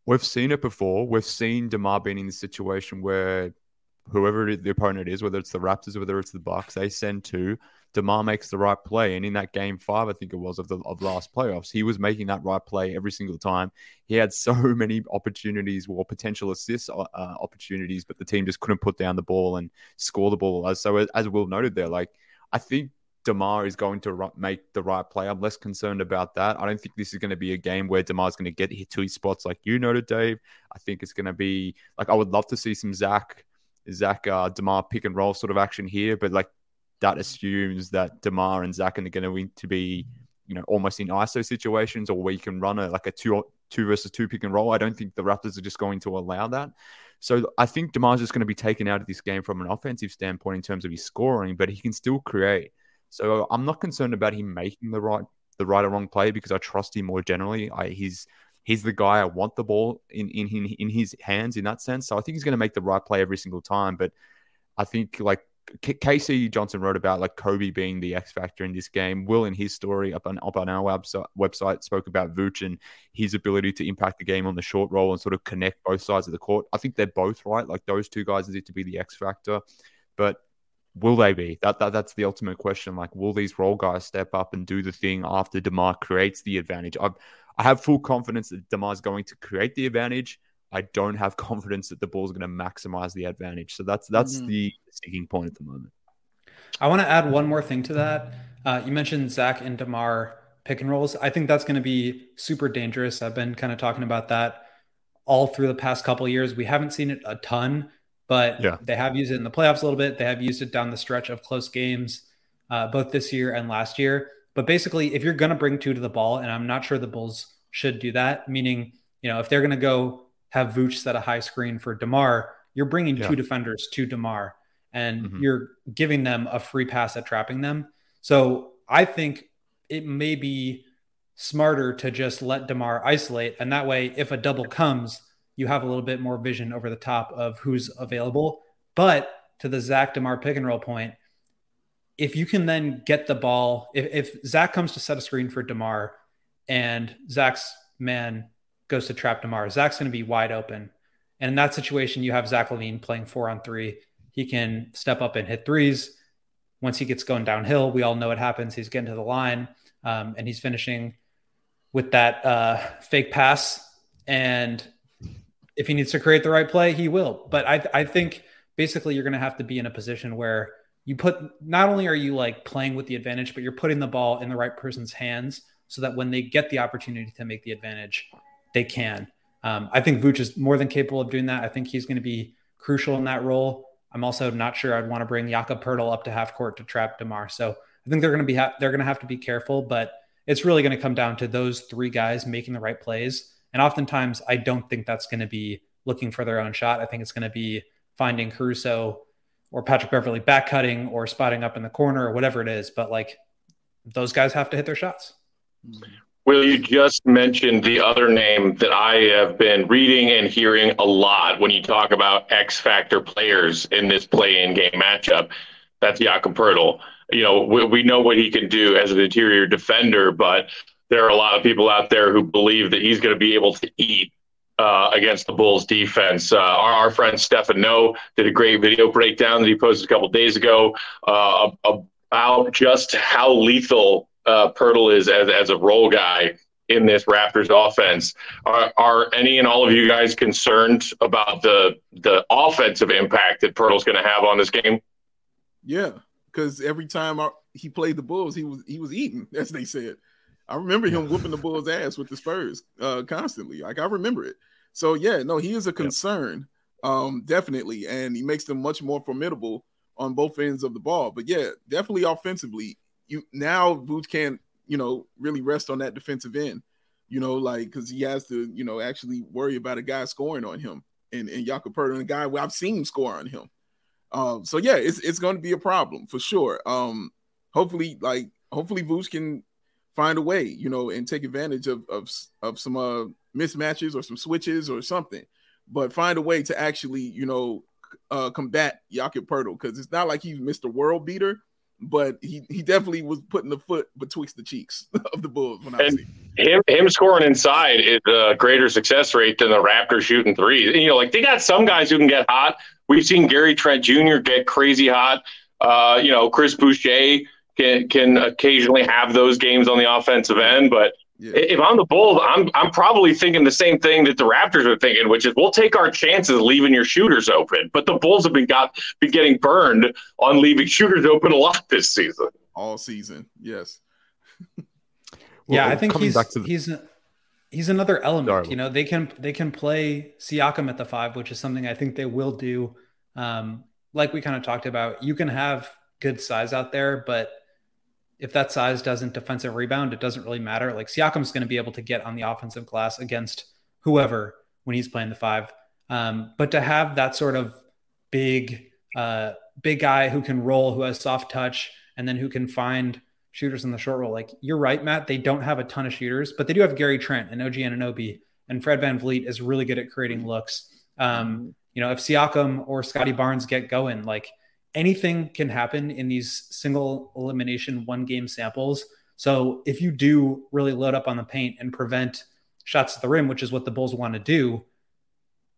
we've seen it before. We've seen Demar being in the situation where whoever the opponent is, whether it's the Raptors or whether it's the Bucks, they send two. Demar makes the right play, and in that game five, I think it was of the of last playoffs, he was making that right play every single time. He had so many opportunities or potential assist uh, opportunities, but the team just couldn't put down the ball and score the ball. So as Will noted there, like I think Demar is going to make the right play. I'm less concerned about that. I don't think this is going to be a game where Demar's going to get hit to his spots like you noted, Dave. I think it's going to be like I would love to see some Zach Zach uh, Demar pick and roll sort of action here, but like that assumes that Demar and Zach are going to be, you know, almost in ISO situations, or where you can run a like a two two versus two pick and roll. I don't think the Raptors are just going to allow that. So I think Demar's just going to be taken out of this game from an offensive standpoint in terms of his scoring, but he can still create. So I'm not concerned about him making the right the right or wrong play because I trust him more generally. I, he's he's the guy I want the ball in in in his hands in that sense. So I think he's going to make the right play every single time. But I think like K.C. Johnson wrote about like Coby being the X factor in this game. Will, in his story up on up on our website, website, spoke about Vooch and his ability to impact the game on the short roll and sort of connect both sides of the court. I think they're both right. Like those two guys need to be the X factor, but will they be? That, that that's the ultimate question. Like, will these role guys step up and do the thing after Demar creates the advantage? I I have full confidence that Demar is going to create the advantage. I don't have confidence that the ball is going to maximize the advantage. So that's that's mm-hmm. the sticking point at the moment. I want to add one more thing to that. Uh, you mentioned Zach and Demar pick and rolls. I think that's going to be super dangerous. I've been kind of talking about that all through the past couple years. We haven't seen it a ton, but yeah. they have used it in the playoffs a little bit. They have used it down the stretch of close games, uh, both this year and last year. But basically, if you're going to bring two to the ball, and I'm not sure the Bulls should do that, meaning, you know, if they're going to go have Vooch set a high screen for DeMar, you're bringing yeah. two defenders to DeMar and mm-hmm. you're giving them a free pass at trapping them. So I think it may be smarter to just let DeMar isolate. And that way, if a double comes, you have a little bit more vision over the top of who's available. But to the Zach DeMar pick and roll point, if you can then get the ball, if, if Zach comes to set a screen for DeMar and Zach's man goes to trap DeMar, Zach's going to be wide open. And in that situation, you have Zach LaVine playing four on three. He can step up and hit threes. Once he gets going downhill, we all know what happens. He's getting to the line um, and he's finishing with that uh, fake pass. And if he needs to create the right play, he will. But I, I think basically you're going to have to be in a position where you put not only are you like playing with the advantage, but you're putting the ball in the right person's hands so that when they get the opportunity to make the advantage, they can. Um, I think Vooch is more than capable of doing that. I think he's going to be crucial in that role. I'm also not sure I'd want to bring Jakob Poeltl up to half court to trap Demar. So I think they're going to be ha- they're going to have to be careful, but it's really going to come down to those three guys making the right plays. And oftentimes, I don't think that's going to be looking for their own shot. I think it's going to be finding Caruso or Patrick Beverley back cutting or spotting up in the corner or whatever it is. But like those guys have to hit their shots. Will, you just mentioned the other name that I have been reading and hearing a lot when you talk about X factor players in this play-in game matchup. That's Jakob Poeltl. You know, we, we know what he can do as an interior defender, but there are a lot of people out there who believe that he's going to be able to eat uh, against the Bulls defense. Uh, our, our, friend Stefan Noh did a great video breakdown that he posted a couple days ago uh, about just how lethal uh, Poeltl is as, as a role guy in this Raptors offense. Are, are any and all of you guys concerned about the the offensive impact that Poeltl's going to have on this game? Yeah, because every time our, he played the Bulls, he was he was eating, as they said. I remember him whooping the Bulls' ass with the Spurs uh, constantly. Like I remember it. So yeah, no, he is a concern, yep. um, definitely, and he makes them much more formidable on both ends of the ball. But yeah, definitely offensively, you now Vooch can't you know really rest on that defensive end. You know, like because he has to you know actually worry about a guy scoring on him and and Jakob Poeltl, a guy I've seen score on him. Um, so yeah, it's it's going to be a problem for sure. Um, hopefully, like hopefully, Vooch can find a way, you know, and take advantage of of of some uh, mismatches or some switches or something. But find a way to actually, you know, uh, combat Jakob because it's not like he's Mr. World Beater, but he he definitely was putting the foot betwixt the cheeks of the Bulls when I and see. Him him scoring inside is a greater success rate than the Raptors shooting threes. And, you know, like they got some guys who can get hot. We've seen Gary Trent Jr. get crazy hot. Uh, you know, Chris Boucher can can occasionally have those games on the offensive end, but yeah. If I'm the Bulls, I'm I'm probably thinking the same thing that the Raptors are thinking, which is we'll take our chances leaving your shooters open. But the Bulls have been got been getting burned on leaving shooters open a lot this season. All season, yes. well, yeah, I think he's the- he's he's another element. Sorry. You know, they can they can play Siakam at the five, which is something I think they will do. Um, like we kind of talked about, you can have good size out there, but if that size doesn't defensive rebound, it doesn't really matter. Like Siakam's going to be able to get on the offensive glass against whoever when he's playing the five. Um, but to have that sort of big, uh, big guy who can roll, who has soft touch, and then who can find shooters in the short roll. Like you're right, Matt. They don't have a ton of shooters, but they do have Gary Trent and OG Anunoby, and Fred VanVleet is really good at creating looks. Um, you know, if Siakam or Scottie Barnes get going, like – anything can happen in these single elimination one game samples. So if you do really load up on the paint and prevent shots at the rim, which is what the Bulls want to do,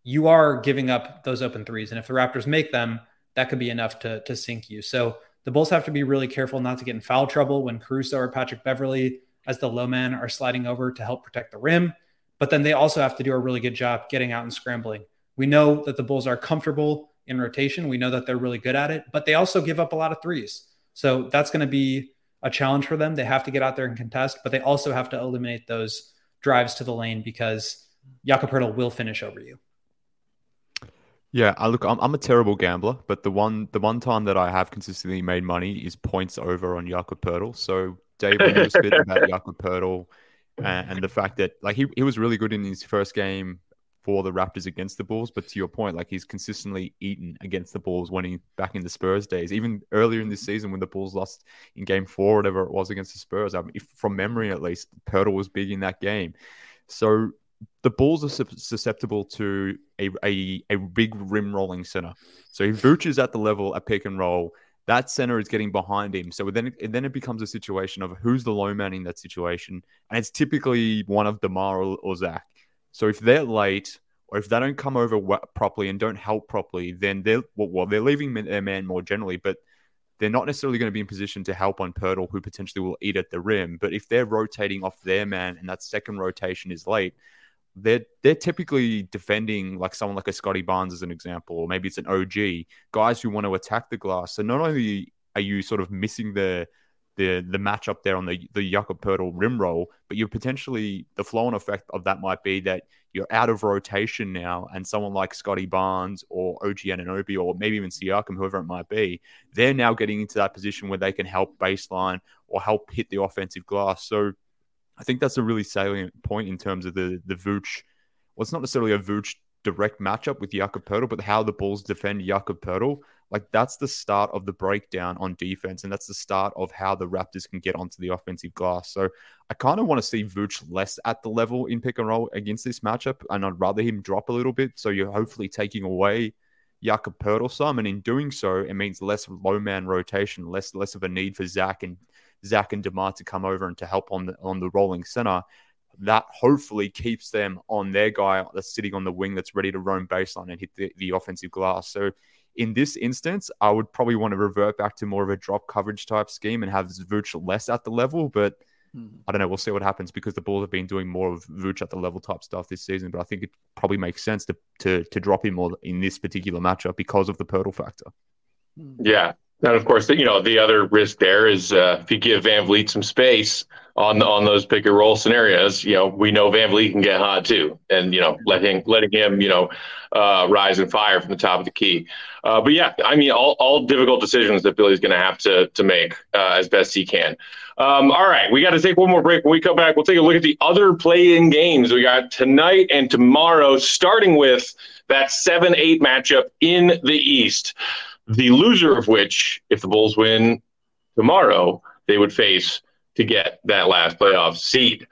you are giving up those open threes. And if the Raptors make them, that could be enough to, to sink you. So the Bulls have to be really careful not to get in foul trouble when Caruso or Patrick Beverley, as the low man, are sliding over to help protect the rim. But then they also have to do a really good job getting out and scrambling. We know that the Bulls are comfortable in rotation. We know that they're really good at it, but they also give up a lot of threes. So that's going to be a challenge for them. They have to get out there and contest, but they also have to eliminate those drives to the lane because Jakob Poeltl will finish over you. Yeah, I look, I'm, I'm a terrible gambler, but the one the one time that I have consistently made money is points over on Jakob Poeltl. So Dave, when you were spitting about Jakob Poeltl and, and the fact that like he, he was really good in his first game for the Raptors against the Bulls. But to your point, like he's consistently eaten against the Bulls when he back in the Spurs days. Even earlier in this season when the Bulls lost in game four, whatever it was against the Spurs, I mean, if, from memory at least, Poeltl was big in that game. So the Bulls are susceptible to a, a, a big rim rolling center. So if Vooch is at the level at pick and roll, that center is getting behind him. So then it, then it becomes a situation of who's the low man in that situation. And it's typically one of DeMar or, or Zach. So if they're late or if they don't come over properly and don't help properly, then they're well, well, they're leaving their man more generally, but they're not necessarily going to be in position to help on Poeltl, who potentially will eat at the rim. But if they're rotating off their man and that second rotation is late, they're they're typically defending like someone like a Scottie Barnes as an example, or maybe it's an OG guys who want to attack the glass. So not only are you sort of missing the the the matchup there on the the Jakob Poeltl rim roll, but you're potentially the flow on effect of that might be that you're out of rotation now, and someone like Scottie Barnes or OG Anunoby or maybe even Siakam, whoever it might be, they're now getting into that position where they can help baseline or help hit the offensive glass. So I think that's a really salient point in terms of the the Vooch. Well, it's not necessarily a Vooch direct matchup with Jakob Poeltl, but how the Bulls defend Jakob Poeltl like that's the start of the breakdown on defense, and that's the start of how the Raptors can get onto the offensive glass. So I kind of want to see Vooch less at the level in pick and roll against this matchup, and I'd rather him drop a little bit. So you're hopefully taking away Jakob Poeltl some, and in doing so, it means less low man rotation, less less of a need for Zach and Zach and Demar to come over and to help on the on the rolling center. That hopefully keeps them on their guy that's sitting on the wing that's ready to roam baseline and hit the, the offensive glass. So in this instance, I would probably want to revert back to more of a drop coverage type scheme and have Vooch less at the level. But hmm. I don't know. We'll see what happens because the Bulls have been doing more of Vooch at the level type stuff this season. But I think it probably makes sense to to, to drop him more in this particular matchup because of the Poeltl factor. Hmm. Yeah, and of course, you know the other risk there is uh, if you give VanVleet some space on on those pick and roll scenarios, you know we know VanVleet can get hot too, and you know letting letting him you know uh, rise and fire from the top of the key. Uh, but yeah, I mean all, all difficult decisions that Billy's going to have to to make uh, as best he can. Um, all right, we got to take one more break. When we come back, we'll take a look at the other play-in games we got tonight and tomorrow, starting with that seven eight matchup in the East. The loser of which, if the Bulls win tomorrow, they would face to get that last playoff seed.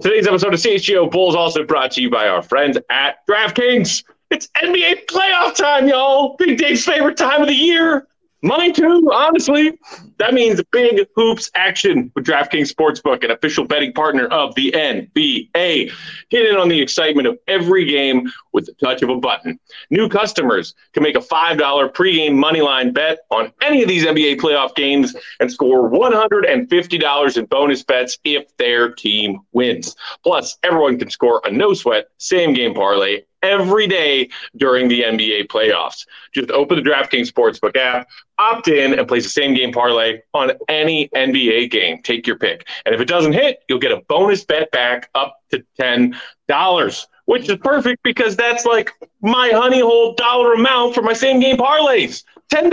Today's episode of CHGO Bulls also brought to you by our friends at DraftKings. It's NBA playoff time, y'all. Big Dave's favorite time of the year. Mine too, honestly. That means big hoops action with DraftKings Sportsbook, an official betting partner of the NBA. Get in on the excitement of every game with the touch of a button. New customers can make a $5 pregame moneyline bet on any of these NBA playoff games and score $150 in bonus bets if their team wins. Plus, everyone can score a no sweat same game parlay every day during the NBA playoffs. Just open the DraftKings Sportsbook app, opt in, and place the same game parlay on any NBA game. Take your pick. And if it doesn't hit, you'll get a bonus bet back up to $10, which is perfect because that's like my honey hole dollar amount for my same game parlays $10.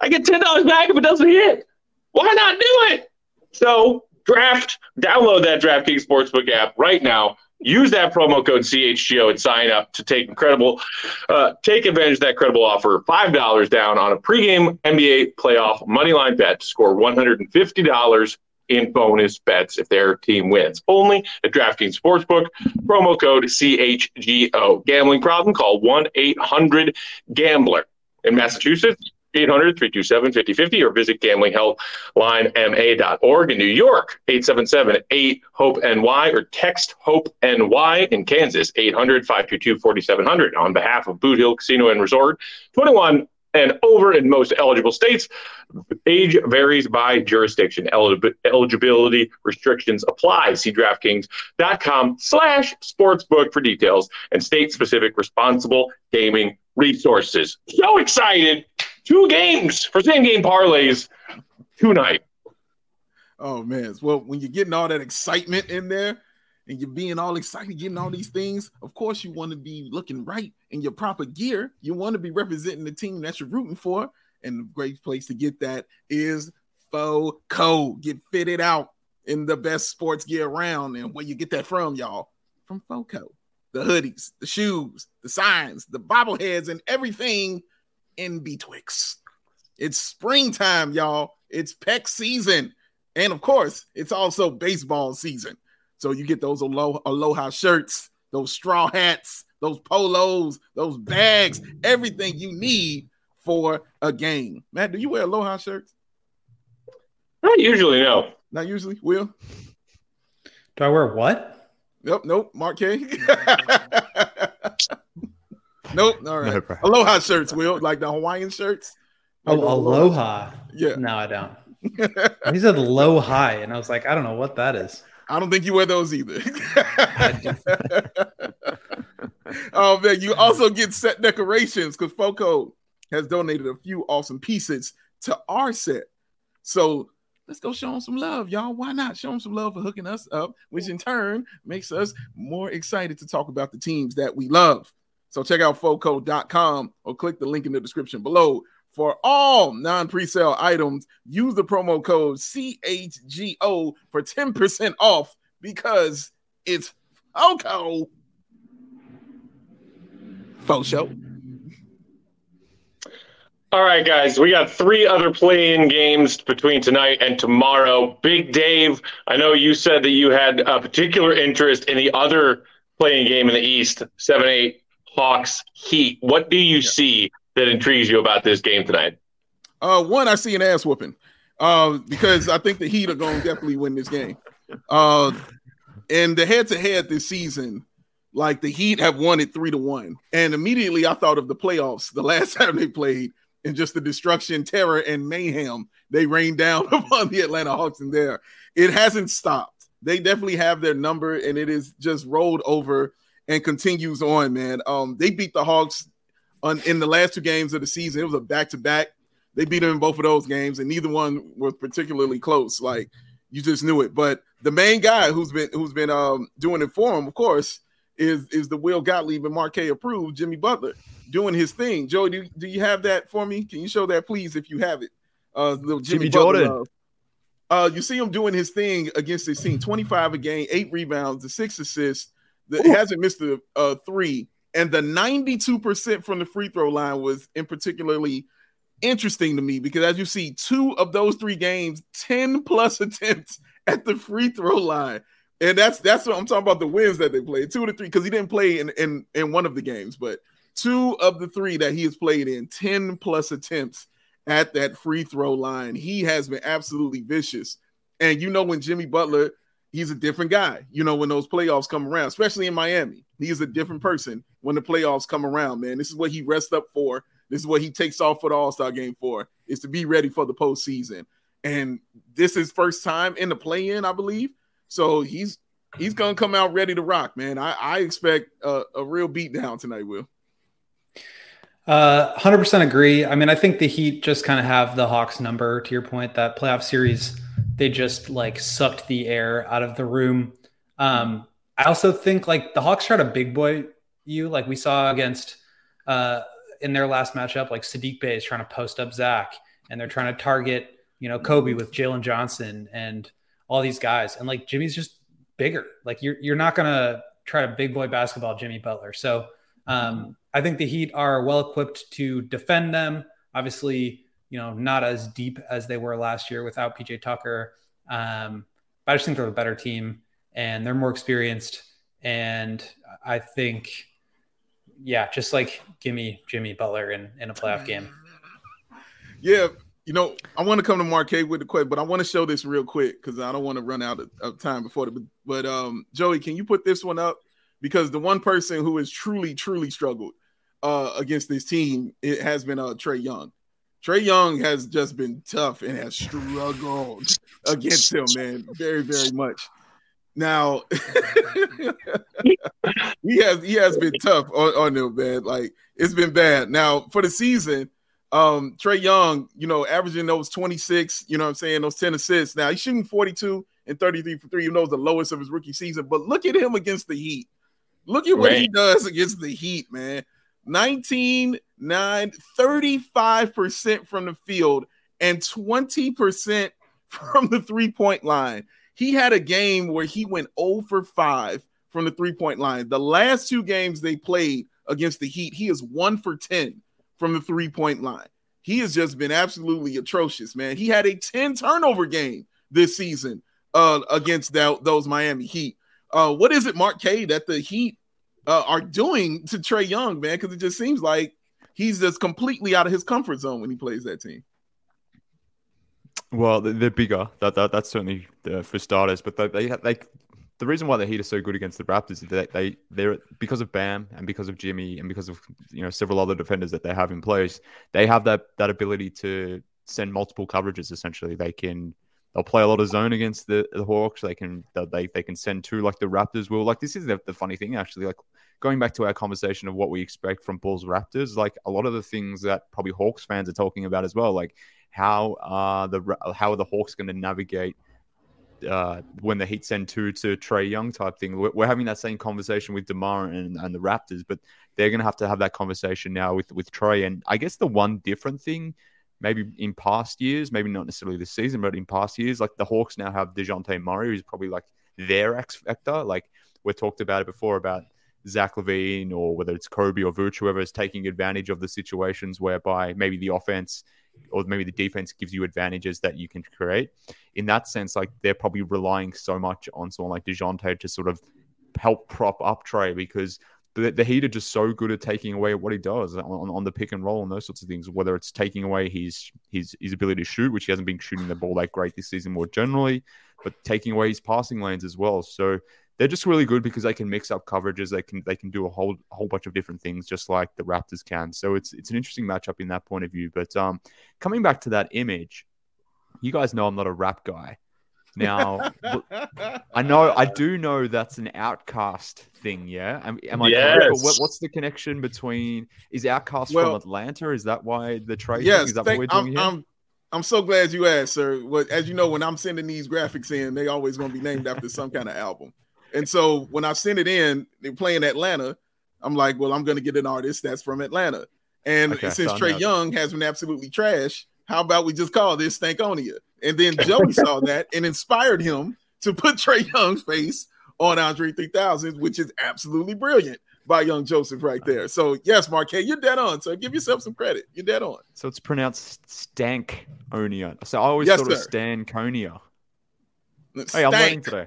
I get $10 back if it doesn't hit. Why not do it? So, draft, download that DraftKings Sportsbook app right now use that promo code CHGO and sign up to take incredible, uh, take advantage of that credible offer. Five dollars down on a pregame NBA playoff moneyline bet to score one hundred and fifty dollars in bonus bets if their team wins. Only at DraftKings Sportsbook. Promo code CHGO. Gambling problem? Call one eight hundred Gambler. In Massachusetts, 800 327 5050 or visit gamblinghelplinema.org in New York, 877 8 HOPE NY or text HOPE NY in Kansas, 800 522 4700 on behalf of Boot Hill Casino and Resort, 21 and over in most eligible states. Age varies by jurisdiction. eligibility restrictions apply. See DraftKings.com slash sportsbook for details and state-specific responsible gaming resources. So excited two games for same game parlays tonight. Oh man. Well, when you're getting all that excitement in there and you're being all excited, getting all these things, of course you want to be looking right in your proper gear. You want to be representing the team that you're rooting for. And the great place to get that is FOCO. Get fitted out in the best sports gear around. And where you get that from, y'all? From FOCO. The hoodies, the shoes, the signs, the bobbleheads, and everything in betwixt. It's springtime, y'all. It's peck season. And of course, it's also baseball season. So you get those aloha, aloha shirts, those straw hats, those polos, those bags, everything you need for a game. Matt, do you wear aloha shirts? Not usually, no. Not usually. Will? Do I wear what? Nope, nope. Mark K. Nope. All right. No, aloha shirts, Will, like the Hawaiian shirts. Oh, like oh, aloha. Yeah. No, I don't. he said low high, and I was like, I don't know what that is. I don't think you wear those either. oh man, you also get set decorations because Foco has donated a few awesome pieces to our set. So let's go show them some love, y'all. Why not show them some love for hooking us up, which in turn makes us more excited to talk about the teams that we love. So check out foco.com or click the link in the description below for all non-presale items. Use the promo code CHGO for 10% off because it's Foco. Faux show. All right, guys, we got three other play-in games between tonight and tomorrow. Big Dave, I know you said that you had a particular interest in the other playing game in the East, 7-8 Hawks Heat. What do you see that intrigues you about this game tonight? Uh, one, I see an ass whooping. Uh, because I think the Heat are going to definitely win this game. Uh, and the head to head this season, like the Heat have won it three to one. And immediately I thought of the playoffs the last time they played and just the destruction, terror, and mayhem they rained down upon the Atlanta Hawks in there. It hasn't stopped. They definitely have their number, and it is just rolled over and continues on, man. Um, they beat the Hawks on in the last two games of the season. It was a back to back. They beat them in both of those games, and neither one was particularly close. Like you just knew it. But the main guy who's been who's been um, doing it for him, of course, is is the Will Gottlieb and Mark K approved Jimmy Butler doing his thing. Joe, do, do you have that for me? Can you show that, please, if you have it? Uh, Jimmy, Jimmy Jordan. Uh, you see him doing his thing against his team 25 a game, eight rebounds, the six assists, the, he hasn't missed a, a uh, three, and the 92% from the free throw line was in particularly interesting to me because as you see, two of those three games, 10 plus attempts at the free throw line. And that's that's what I'm talking about the wins that they played. Two to three, because he didn't play in, in in one of the games, but two of the three that he has played in, 10 plus attempts at that free throw line. He has been absolutely vicious. And you know, when Jimmy Butler, he's a different guy, you know, when those playoffs come around, especially in Miami, he is a different person when the playoffs come around, man. This is what he rests up for. This is what he takes off for the All Star game for, is to be ready for the postseason. And this is first time in the play in, I believe. So he's he's gonna come out ready to rock, man. I, I expect a, a real beatdown tonight, Will. Uh, 100% agree. I mean, I think the Heat just kind of have the Hawks number to your point that playoff series, they just like sucked the air out of the room. Um, I also think like the Hawks try to big boy you, like we saw against uh, in their last matchup, like Saddiq Bey is trying to post up Zach and they're trying to target, you know, Coby with Jalen Johnson and all these guys. And like Jimmy's just bigger. Like you're you're not gonna try to big boy basketball Jimmy Butler. So um, I think the Heat are well equipped to defend them. Obviously, you know, not as deep as they were last year without PJ Tucker. Um, but I just think they're a better team and they're more experienced. And I think, yeah, just like gimme Jimmy Butler in, in a playoff game. Yeah, you know, I want to come to Mark K with the question, but I want to show this real quick because I don't want to run out of, of, time before the. But um, Joey, can you put this one up? Because the one person who has truly, truly struggled uh, against this team it has been uh, Trae Young. Trae Young has just been tough and has struggled against him, man, very, very much. Now he has he has been tough on, on them, man. Like it's been bad. Now for the season, um, Trae Young, you know, averaging those 26, you know what I'm saying, those 10 assists. Now he's shooting 42 and 33 for three, you know, the lowest of his rookie season. But look at him against the Heat. Look at what right. he does against the Heat, man. 19, 9, 35% from the field and 20% from the three point line. He had a game where he went 0 for 5 from the three point line. The last two games they played against the Heat, he is 1 for 10 from the three point line. He has just been absolutely atrocious, man. He had a 10 turnover game this season uh, against that, those Miami Heat. Uh, what is it, Mark K, that the Heat uh, are doing to Trae Young, man? Because it just seems like he's just completely out of his comfort zone when he plays that team. Well, they're bigger. That, that that's certainly uh, for starters. But they they, they the reason why the Heat are so good against the Raptors is that they they're because of Bam and because of Jimmy and because of you know several other defenders that they have in place, they have that that ability to send multiple coverages. Essentially, they can they'll play a lot of zone against the, the Hawks. They can they they can send two like the Raptors will. Like this is the, the funny thing actually. Like going back to our conversation of what we expect from Bulls Raptors, like a lot of the things that probably Hawks fans are talking about as well. Like how are the how are the Hawks going to navigate uh, when the Heat send two to Trae Young type thing. We're, we're, having that same conversation with Demar and, and the Raptors, but they're going to have to have that conversation now with with Trae. And I guess the one different thing, maybe in past years, maybe not necessarily this season, but in past years, like the Hawks now have Dejounte Murray, who's probably like their X factor. Like we talked about it before about Zach LaVine or whether it's Coby or Vooch, whoever is taking advantage of the situations whereby maybe the offense or maybe the defense gives you advantages that you can create. In that sense, like they're probably relying so much on someone like DeJounte to sort of help prop up Trae because the, the Heat are just so good at taking away what he does on, on the pick and roll and those sorts of things, whether it's taking away his, his, his ability to shoot, which he hasn't been shooting the ball that great this season more generally, but taking away his passing lanes as well. So they're just really good because they can mix up coverages. They can they can do a whole a whole bunch of different things, just like the Raptors can. So it's it's an interesting matchup in that point of view. But um, coming back to that image, you guys know I'm not a rap guy. Now, I know I do know that's an OutKast thing. Yeah, am, am I yes. What, what's the connection between is OutKast well, from Atlanta? Is that why the trade? Yes, is that thank, what we're doing I'm, here? I'm, I'm so glad you asked, sir. What, as you know, when I'm sending these graphics in, they always going to be named after some kind of album. And so when I sent it in, they're playing Atlanta. I'm like, well, I'm going to get an artist that's from Atlanta. And okay, since Trae Young has been absolutely trash, how about we just call this Stankonia? And then Joey saw that and inspired him to put Trae Young's face on Andre 3000, which is absolutely brilliant. by young Joseph right there. So yes, Mark K, you're dead on. So give yourself some credit. You're dead on. So it's pronounced Stankonia. So I always Yes, thought sir. Stankonia. Hey, I'm learning today.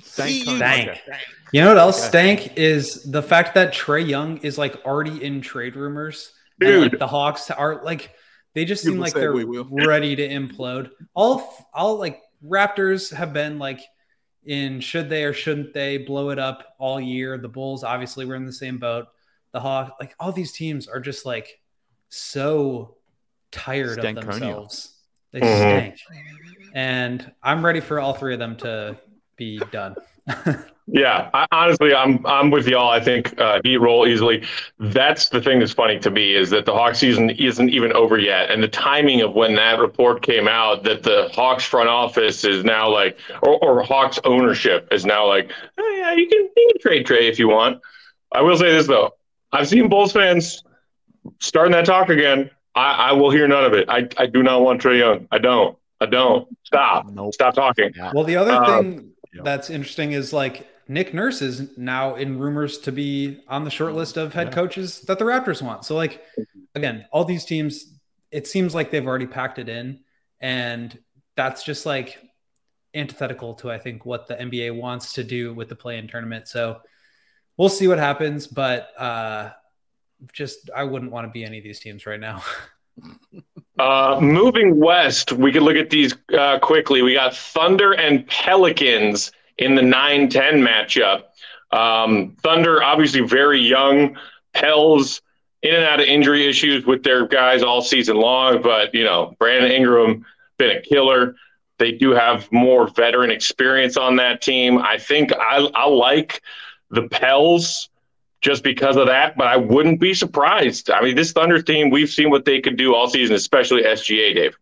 Stankonia. Stank. Okay. You know what else Okay. stank is the fact that Trae Young is like already in trade rumors. And, like, Dude. the Hawks are like they just seem him like they're ready to implode. All all like Raptors have been like in should they or shouldn't they blow it up all year. The Bulls obviously were in the same boat. The Hawks, like all these teams are just like so tired Stankonia. of themselves. They Mhm. stank. And I'm ready for all three of them to be done. Yeah, I, honestly, I'm I'm with y'all. I think uh, Heat roll easily. That's the thing that's funny to me is that the Hawks season isn't even over yet, and the timing of when that report came out that the Hawks front office is now like, or, or Hawks ownership is now like, oh yeah, you can you can trade Trae if you want. I will say this though, I've seen Bulls fans starting that talk again. I, I will hear none of it. I, I do not want Trae Young. I don't. I don't. Stop. Nope. Stop talking. Yeah. Well, the other Uh, thing yeah. that's interesting is like Nick Nurse is now in rumors to be on the short list of head Yeah. coaches that the Raptors want. So, like, again, all these teams, it seems like they've already packed it in. And that's just like antithetical to, I think, what the NBA wants to do with the play in tournament. So, we'll see what happens. But, uh, just I wouldn't want to be any of these teams right now. Uh, moving west, we could look at these uh, quickly. We got Thunder and Pelicans in the 9 10 matchup. Um, Thunder, obviously very young. Pels in and out of injury issues with their guys all season long, but, you know, Brandon Ingram, been a killer. They do have more veteran experience on that team. I think I, I like the Pels just because of that, but I wouldn't be surprised. I mean, this Thunder team, we've seen what they could do all season, especially SGA, Dave.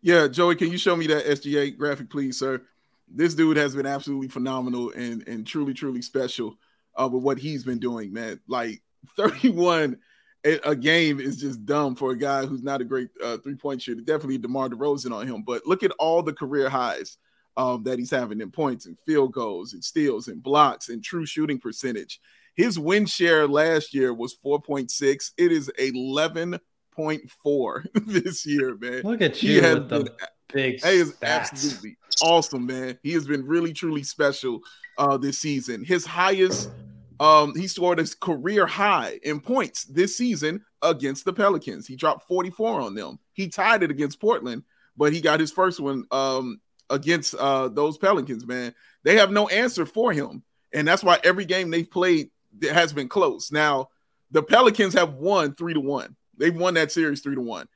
Yeah, Joey, can you show me that SGA graphic, please, sir? This dude has been absolutely phenomenal and and truly, truly special uh, with what he's been doing, man. Like 31 a, game is just dumb for a guy who's not a great uh, three point shooter. Definitely DeMar DeRozan on him, but look at all the career highs um, that he's having in points and field goals and steals and blocks and true shooting percentage. His win share last year was 4.6. It is 11.4 this year, man. Look at He you has with the been big he is stats. absolutely awesome, man. He has been really, truly special uh, this season. His highest, um, he scored his career high in points this season against the Pelicans. He dropped 44 on them. He tied it against Portland, but he got his first one um, against uh, those Pelicans, man. They have no answer for him. And that's why every game they've played has been close. Now, the Pelicans have won three to one. They've won that series three to one.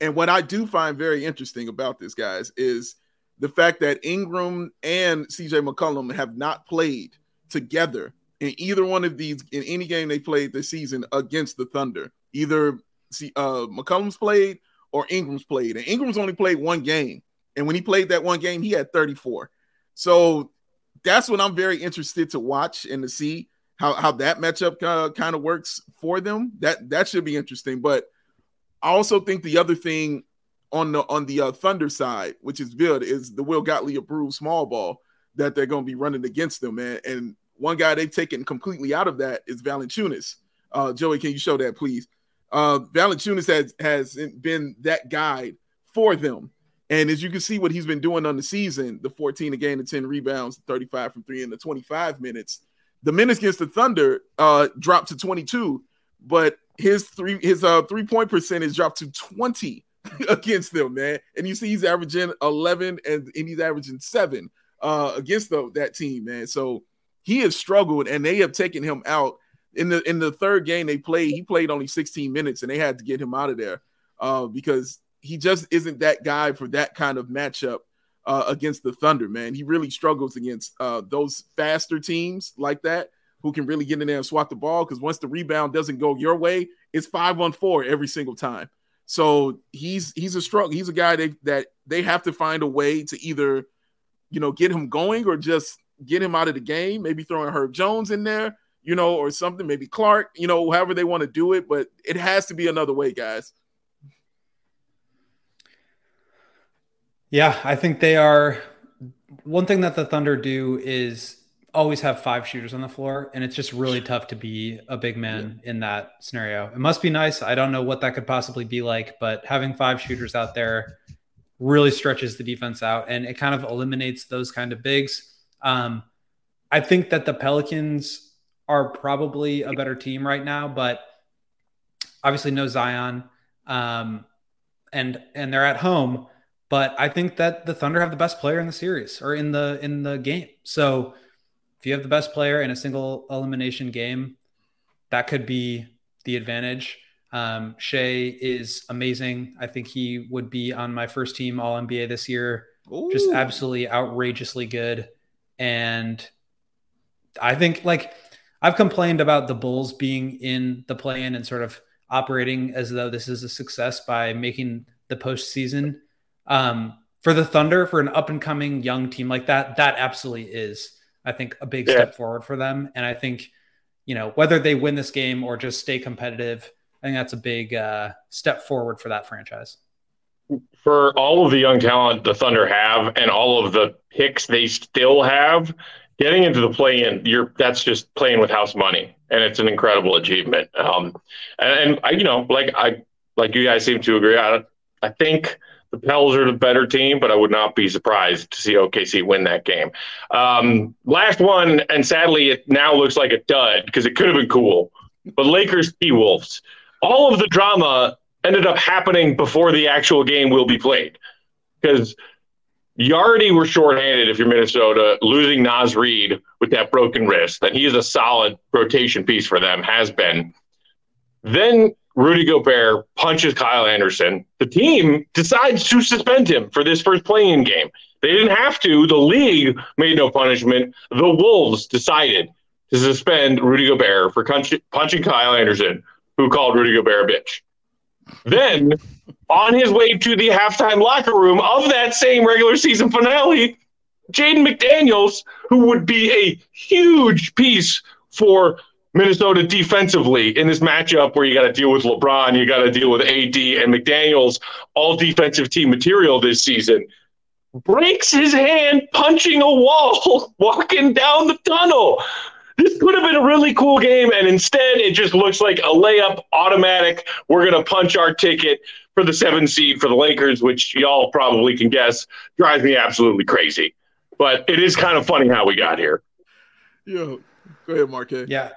And what I do find very interesting about this, guys, is the fact that Ingram and CJ McCollum have not played together in either one of these in any game they played this season against the Thunder. Either see, uh, McCollum's played or Ingram's played, and Ingram's only played one game. And when he played that one game, he had 34. So that's what I'm very interested to watch and to see how, how that matchup uh, kind of works for them. That that should be interesting. But I also think the other thing on the on the uh, Thunder side, which is good, is the Will Gottlieb approved small ball that they're going to be running against them, man. And one guy they've taken completely out of that is Valanciunas. Uh, Joey, can you show that, please? Uh, Valanciunas has has been that guy for them. And as you can see, what he's been doing on the season the 14 a game, the 10 rebounds, 35 from three in the 25 minutes. The minutes against the Thunder uh, dropped to 22, but his three his uh three point percentage dropped to 20 against them, man. And you see he's averaging 11 and, and he's averaging seven uh against the, that team, man. So he has struggled and they have taken him out in the in the third game they played. He played only 16 minutes and they had to get him out of there uh because he just isn't that guy for that kind of matchup uh, against the Thunder, man. He really struggles against uh, those faster teams like that who can really get in there and swat the ball because once the rebound doesn't go your way, it's five on four every single time. So he's he's a struggle. He's a guy they, that they have to find a way to either, you know, get him going or just get him out of the game. Maybe throwing Herb Jones in there, you know, or something. Maybe Clark, you know, however they want to do it. But it has to be another way, guys. Yeah, I think they are. One thing that the Thunder do is always have five shooters on the floor, and it's just really tough to be a big man yeah. in that scenario. It must be nice. I don't know what that could possibly be like, but having five shooters out there really stretches the defense out, and it kind of eliminates those kind of bigs. Um, I think that the Pelicans are probably a better team right now, but obviously no Zion, um, and and they're at home. But I think that the Thunder have the best player in the series or in the in the game. So if you have the best player in a single elimination game, that could be the advantage. Um, Shai is amazing. I think he would be on my first team All NBA this year. Ooh. Just absolutely outrageously good. And I think like I've complained about the Bulls being in the play in and sort of operating as though this is a success by making the postseason. Um, for the Thunder, for an up and coming young team like that, that absolutely is, I think, a big yeah. step forward for them. And I think, you know, whether they win this game or just stay competitive, I think that's a big uh, step forward for that franchise. For all of the young talent the Thunder have and all of the picks they still have, getting into the play in, you're that's just playing with house money, and it's an incredible achievement. Um, and, and I, you know, like I, like you guys seem to agree. I, I think the Pels are the better team, but I would not be surprised to see OKC win that game. Um, last one, and sadly, it now looks like a dud because it could have been cool. But Lakers T Wolves, all of the drama ended up happening before the actual game will be played because you already were shorthanded if you're Minnesota, losing Naz Reid with that broken wrist. That he is a solid rotation piece for them, has been. Then Rudy Gobert punches Kyle Anderson. The team decides to suspend him for this first playing game. They didn't have to. The league made no punishment. The Wolves decided to suspend Rudy Gobert for punching Kyle Anderson, who called Rudy Gobert a bitch. Then on his way to the halftime locker room of that same regular season finale, Jaden McDaniels, who would be a huge piece for Minnesota defensively in this matchup where you got to deal with LeBron, you got to deal with AD and McDaniels, all defensive team material this season, breaks his hand punching a wall walking down the tunnel this could have been a really cool game, and instead it just looks like a layup, automatic. We're gonna punch our ticket for the seven seed for the Lakers, which y'all probably can guess drives me absolutely crazy. But it is kind of funny how we got here. Yo, go ahead, Mark. Yeah,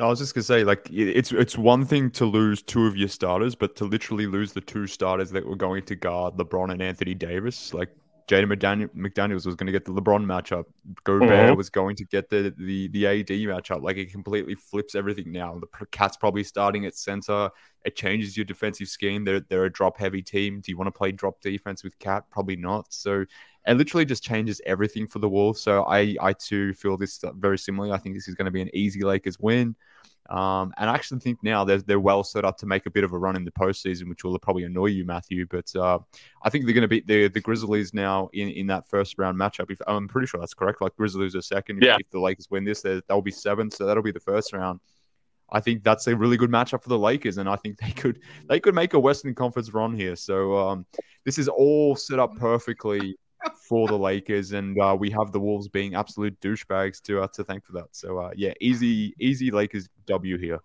I was just gonna say, like, it's it's one thing to lose two of your starters, but to literally lose the two starters that were going to guard LeBron and Anthony Davis, like Jaden McDaniel, McDaniels was going to get the LeBron matchup. Gobert mm-hmm. was going to get the, the the AD matchup. Like it completely flips everything now. The KAT's probably starting at center. It changes your defensive scheme. They're they're a drop heavy team. Do you want to play drop defense with KAT? Probably not. So it literally just changes everything for the Wolves. So I I too feel this very similarly. I think this is going to be an easy Lakers win. Um, and I actually think now they're, they're well set up to make a bit of a run in the postseason, which will probably annoy you, Matthew. But uh, I think they're going to beat the, the Grizzlies now in, in that first round matchup. If I'm pretty sure that's correct. Like Grizzlies are second. Yeah. If the Lakers win this, they'll be seventh. So that'll be the first round. I think that's a really good matchup for the Lakers, and I think they could they could make a Western Conference run here. So um, this is all set up perfectly for the Lakers, and uh, we have the Wolves being absolute douchebags to uh, to thank for that. So uh, yeah, easy easy Lakers W here.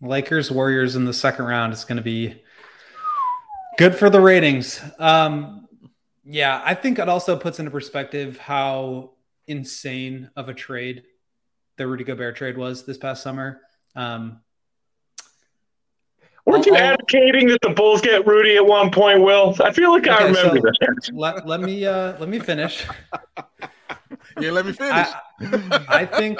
Lakers Warriors in the second round is going to be good for the ratings. Um, yeah, I think it also puts into perspective how insane of a trade the Rudy Gobert trade was this past summer. Um, Weren't you advocating that the Bulls get Rudy at one point, Will? I feel like okay, I remember so that. Let, let me uh, let me finish. yeah, let me finish. I, I, think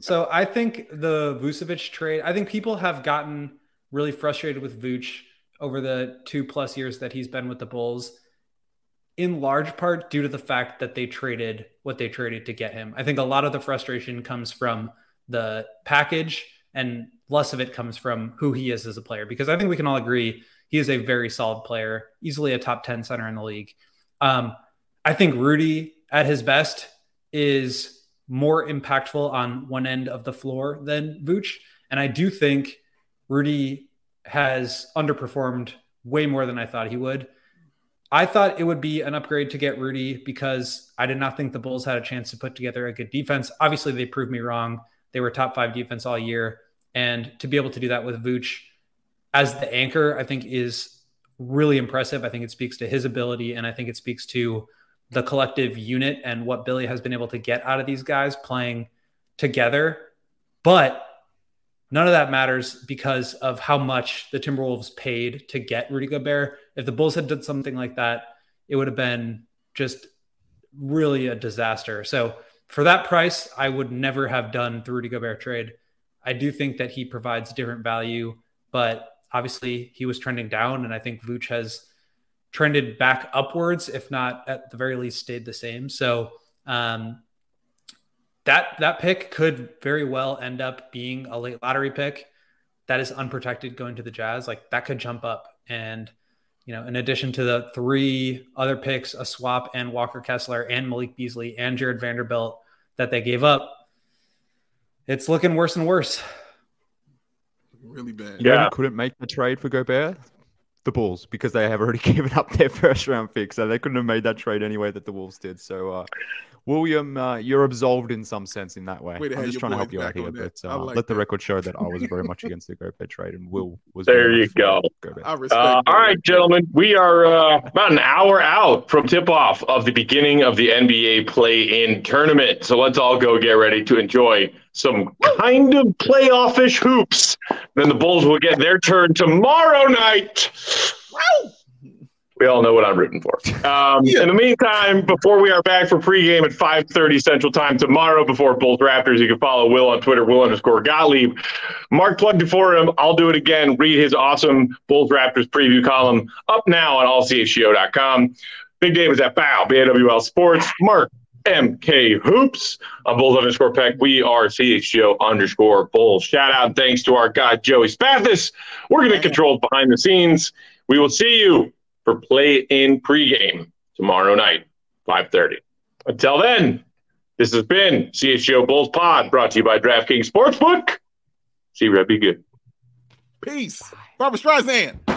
so. I think the Vucevic trade. I think people have gotten really frustrated with Vooch over the two plus years that he's been with the Bulls, in large part due to the fact that they traded what they traded to get him. I think a lot of the frustration comes from the package and less of it comes from who he is as a player because I think we can all agree he is a very solid player, easily a top 10 center in the league. Um, I think Rudy at his best is more impactful on one end of the floor than Vooch. And I do think Rudy has underperformed way more than I thought he would. I thought it would be an upgrade to get Rudy because I did not think the Bulls had a chance to put together a good defense. Obviously, they proved me wrong. They were top five defense all year. And to be able to do that with Vooch as the anchor, I think is really impressive. I think it speaks to his ability and I think it speaks to the collective unit and what Billy has been able to get out of these guys playing together. But none of that matters because of how much the Timberwolves paid to get Rudy Gobert. If the Bulls had done something like that, it would have been just really a disaster. So for that price, I would never have done the Rudy Gobert trade. I do think that he provides different value, but obviously he was trending down, and I think Vooch has trended back upwards, if not at the very least stayed the same. So um, that that pick could very well end up being a late lottery pick that is unprotected going to the Jazz. Like that could jump up, and you know, in addition to the three other picks, a swap and Walker Kessler and Malik Beasley and Jarred Vanderbilt that they gave up, it's looking worse and worse. Really bad. You know Yeah. couldn't make the trade for Gobert? The Bulls, because they have already given up their first round pick, so they couldn't have made that trade anyway that the Wolves did. So, uh, William, uh, you're absolved in some sense in that way. Way to I'm just trying to help you out here, on that. but uh, like let the record show that I was very much against the Gobert trade, and Will was. There you much for go. Gobert. I respect. Uh, all right, gentlemen, we are uh, about an hour out from tip off of the beginning of the NBA play in tournament. So let's all go get ready to enjoy some kind of playoff-ish hoops. Then the Bulls will get their turn tomorrow night. We all know what I'm rooting for. Um, Yeah. In the meantime, before we are back for pregame at 5:30 Central Time tomorrow, before Bulls Raptors, you can follow Will on Twitter, Will underscore Gottlieb. Mark plugged it for him. I'll do it again. Read his awesome Bulls Raptors preview column up now on allchgo.com. Big Dave is at Bow, BAWL Sports. Mark MK Hoops on Bulls underscore Peck. We are CHGO underscore Bulls. Shout out and thanks to our guy Joey Spathis. We're going to control behind the scenes. We will see you for play in pregame tomorrow night, 5:30. Until then, this has been CHGO Bulls Pod brought to you by DraftKings Sportsbook. See you. Be good. Peace. Barbra Streisand.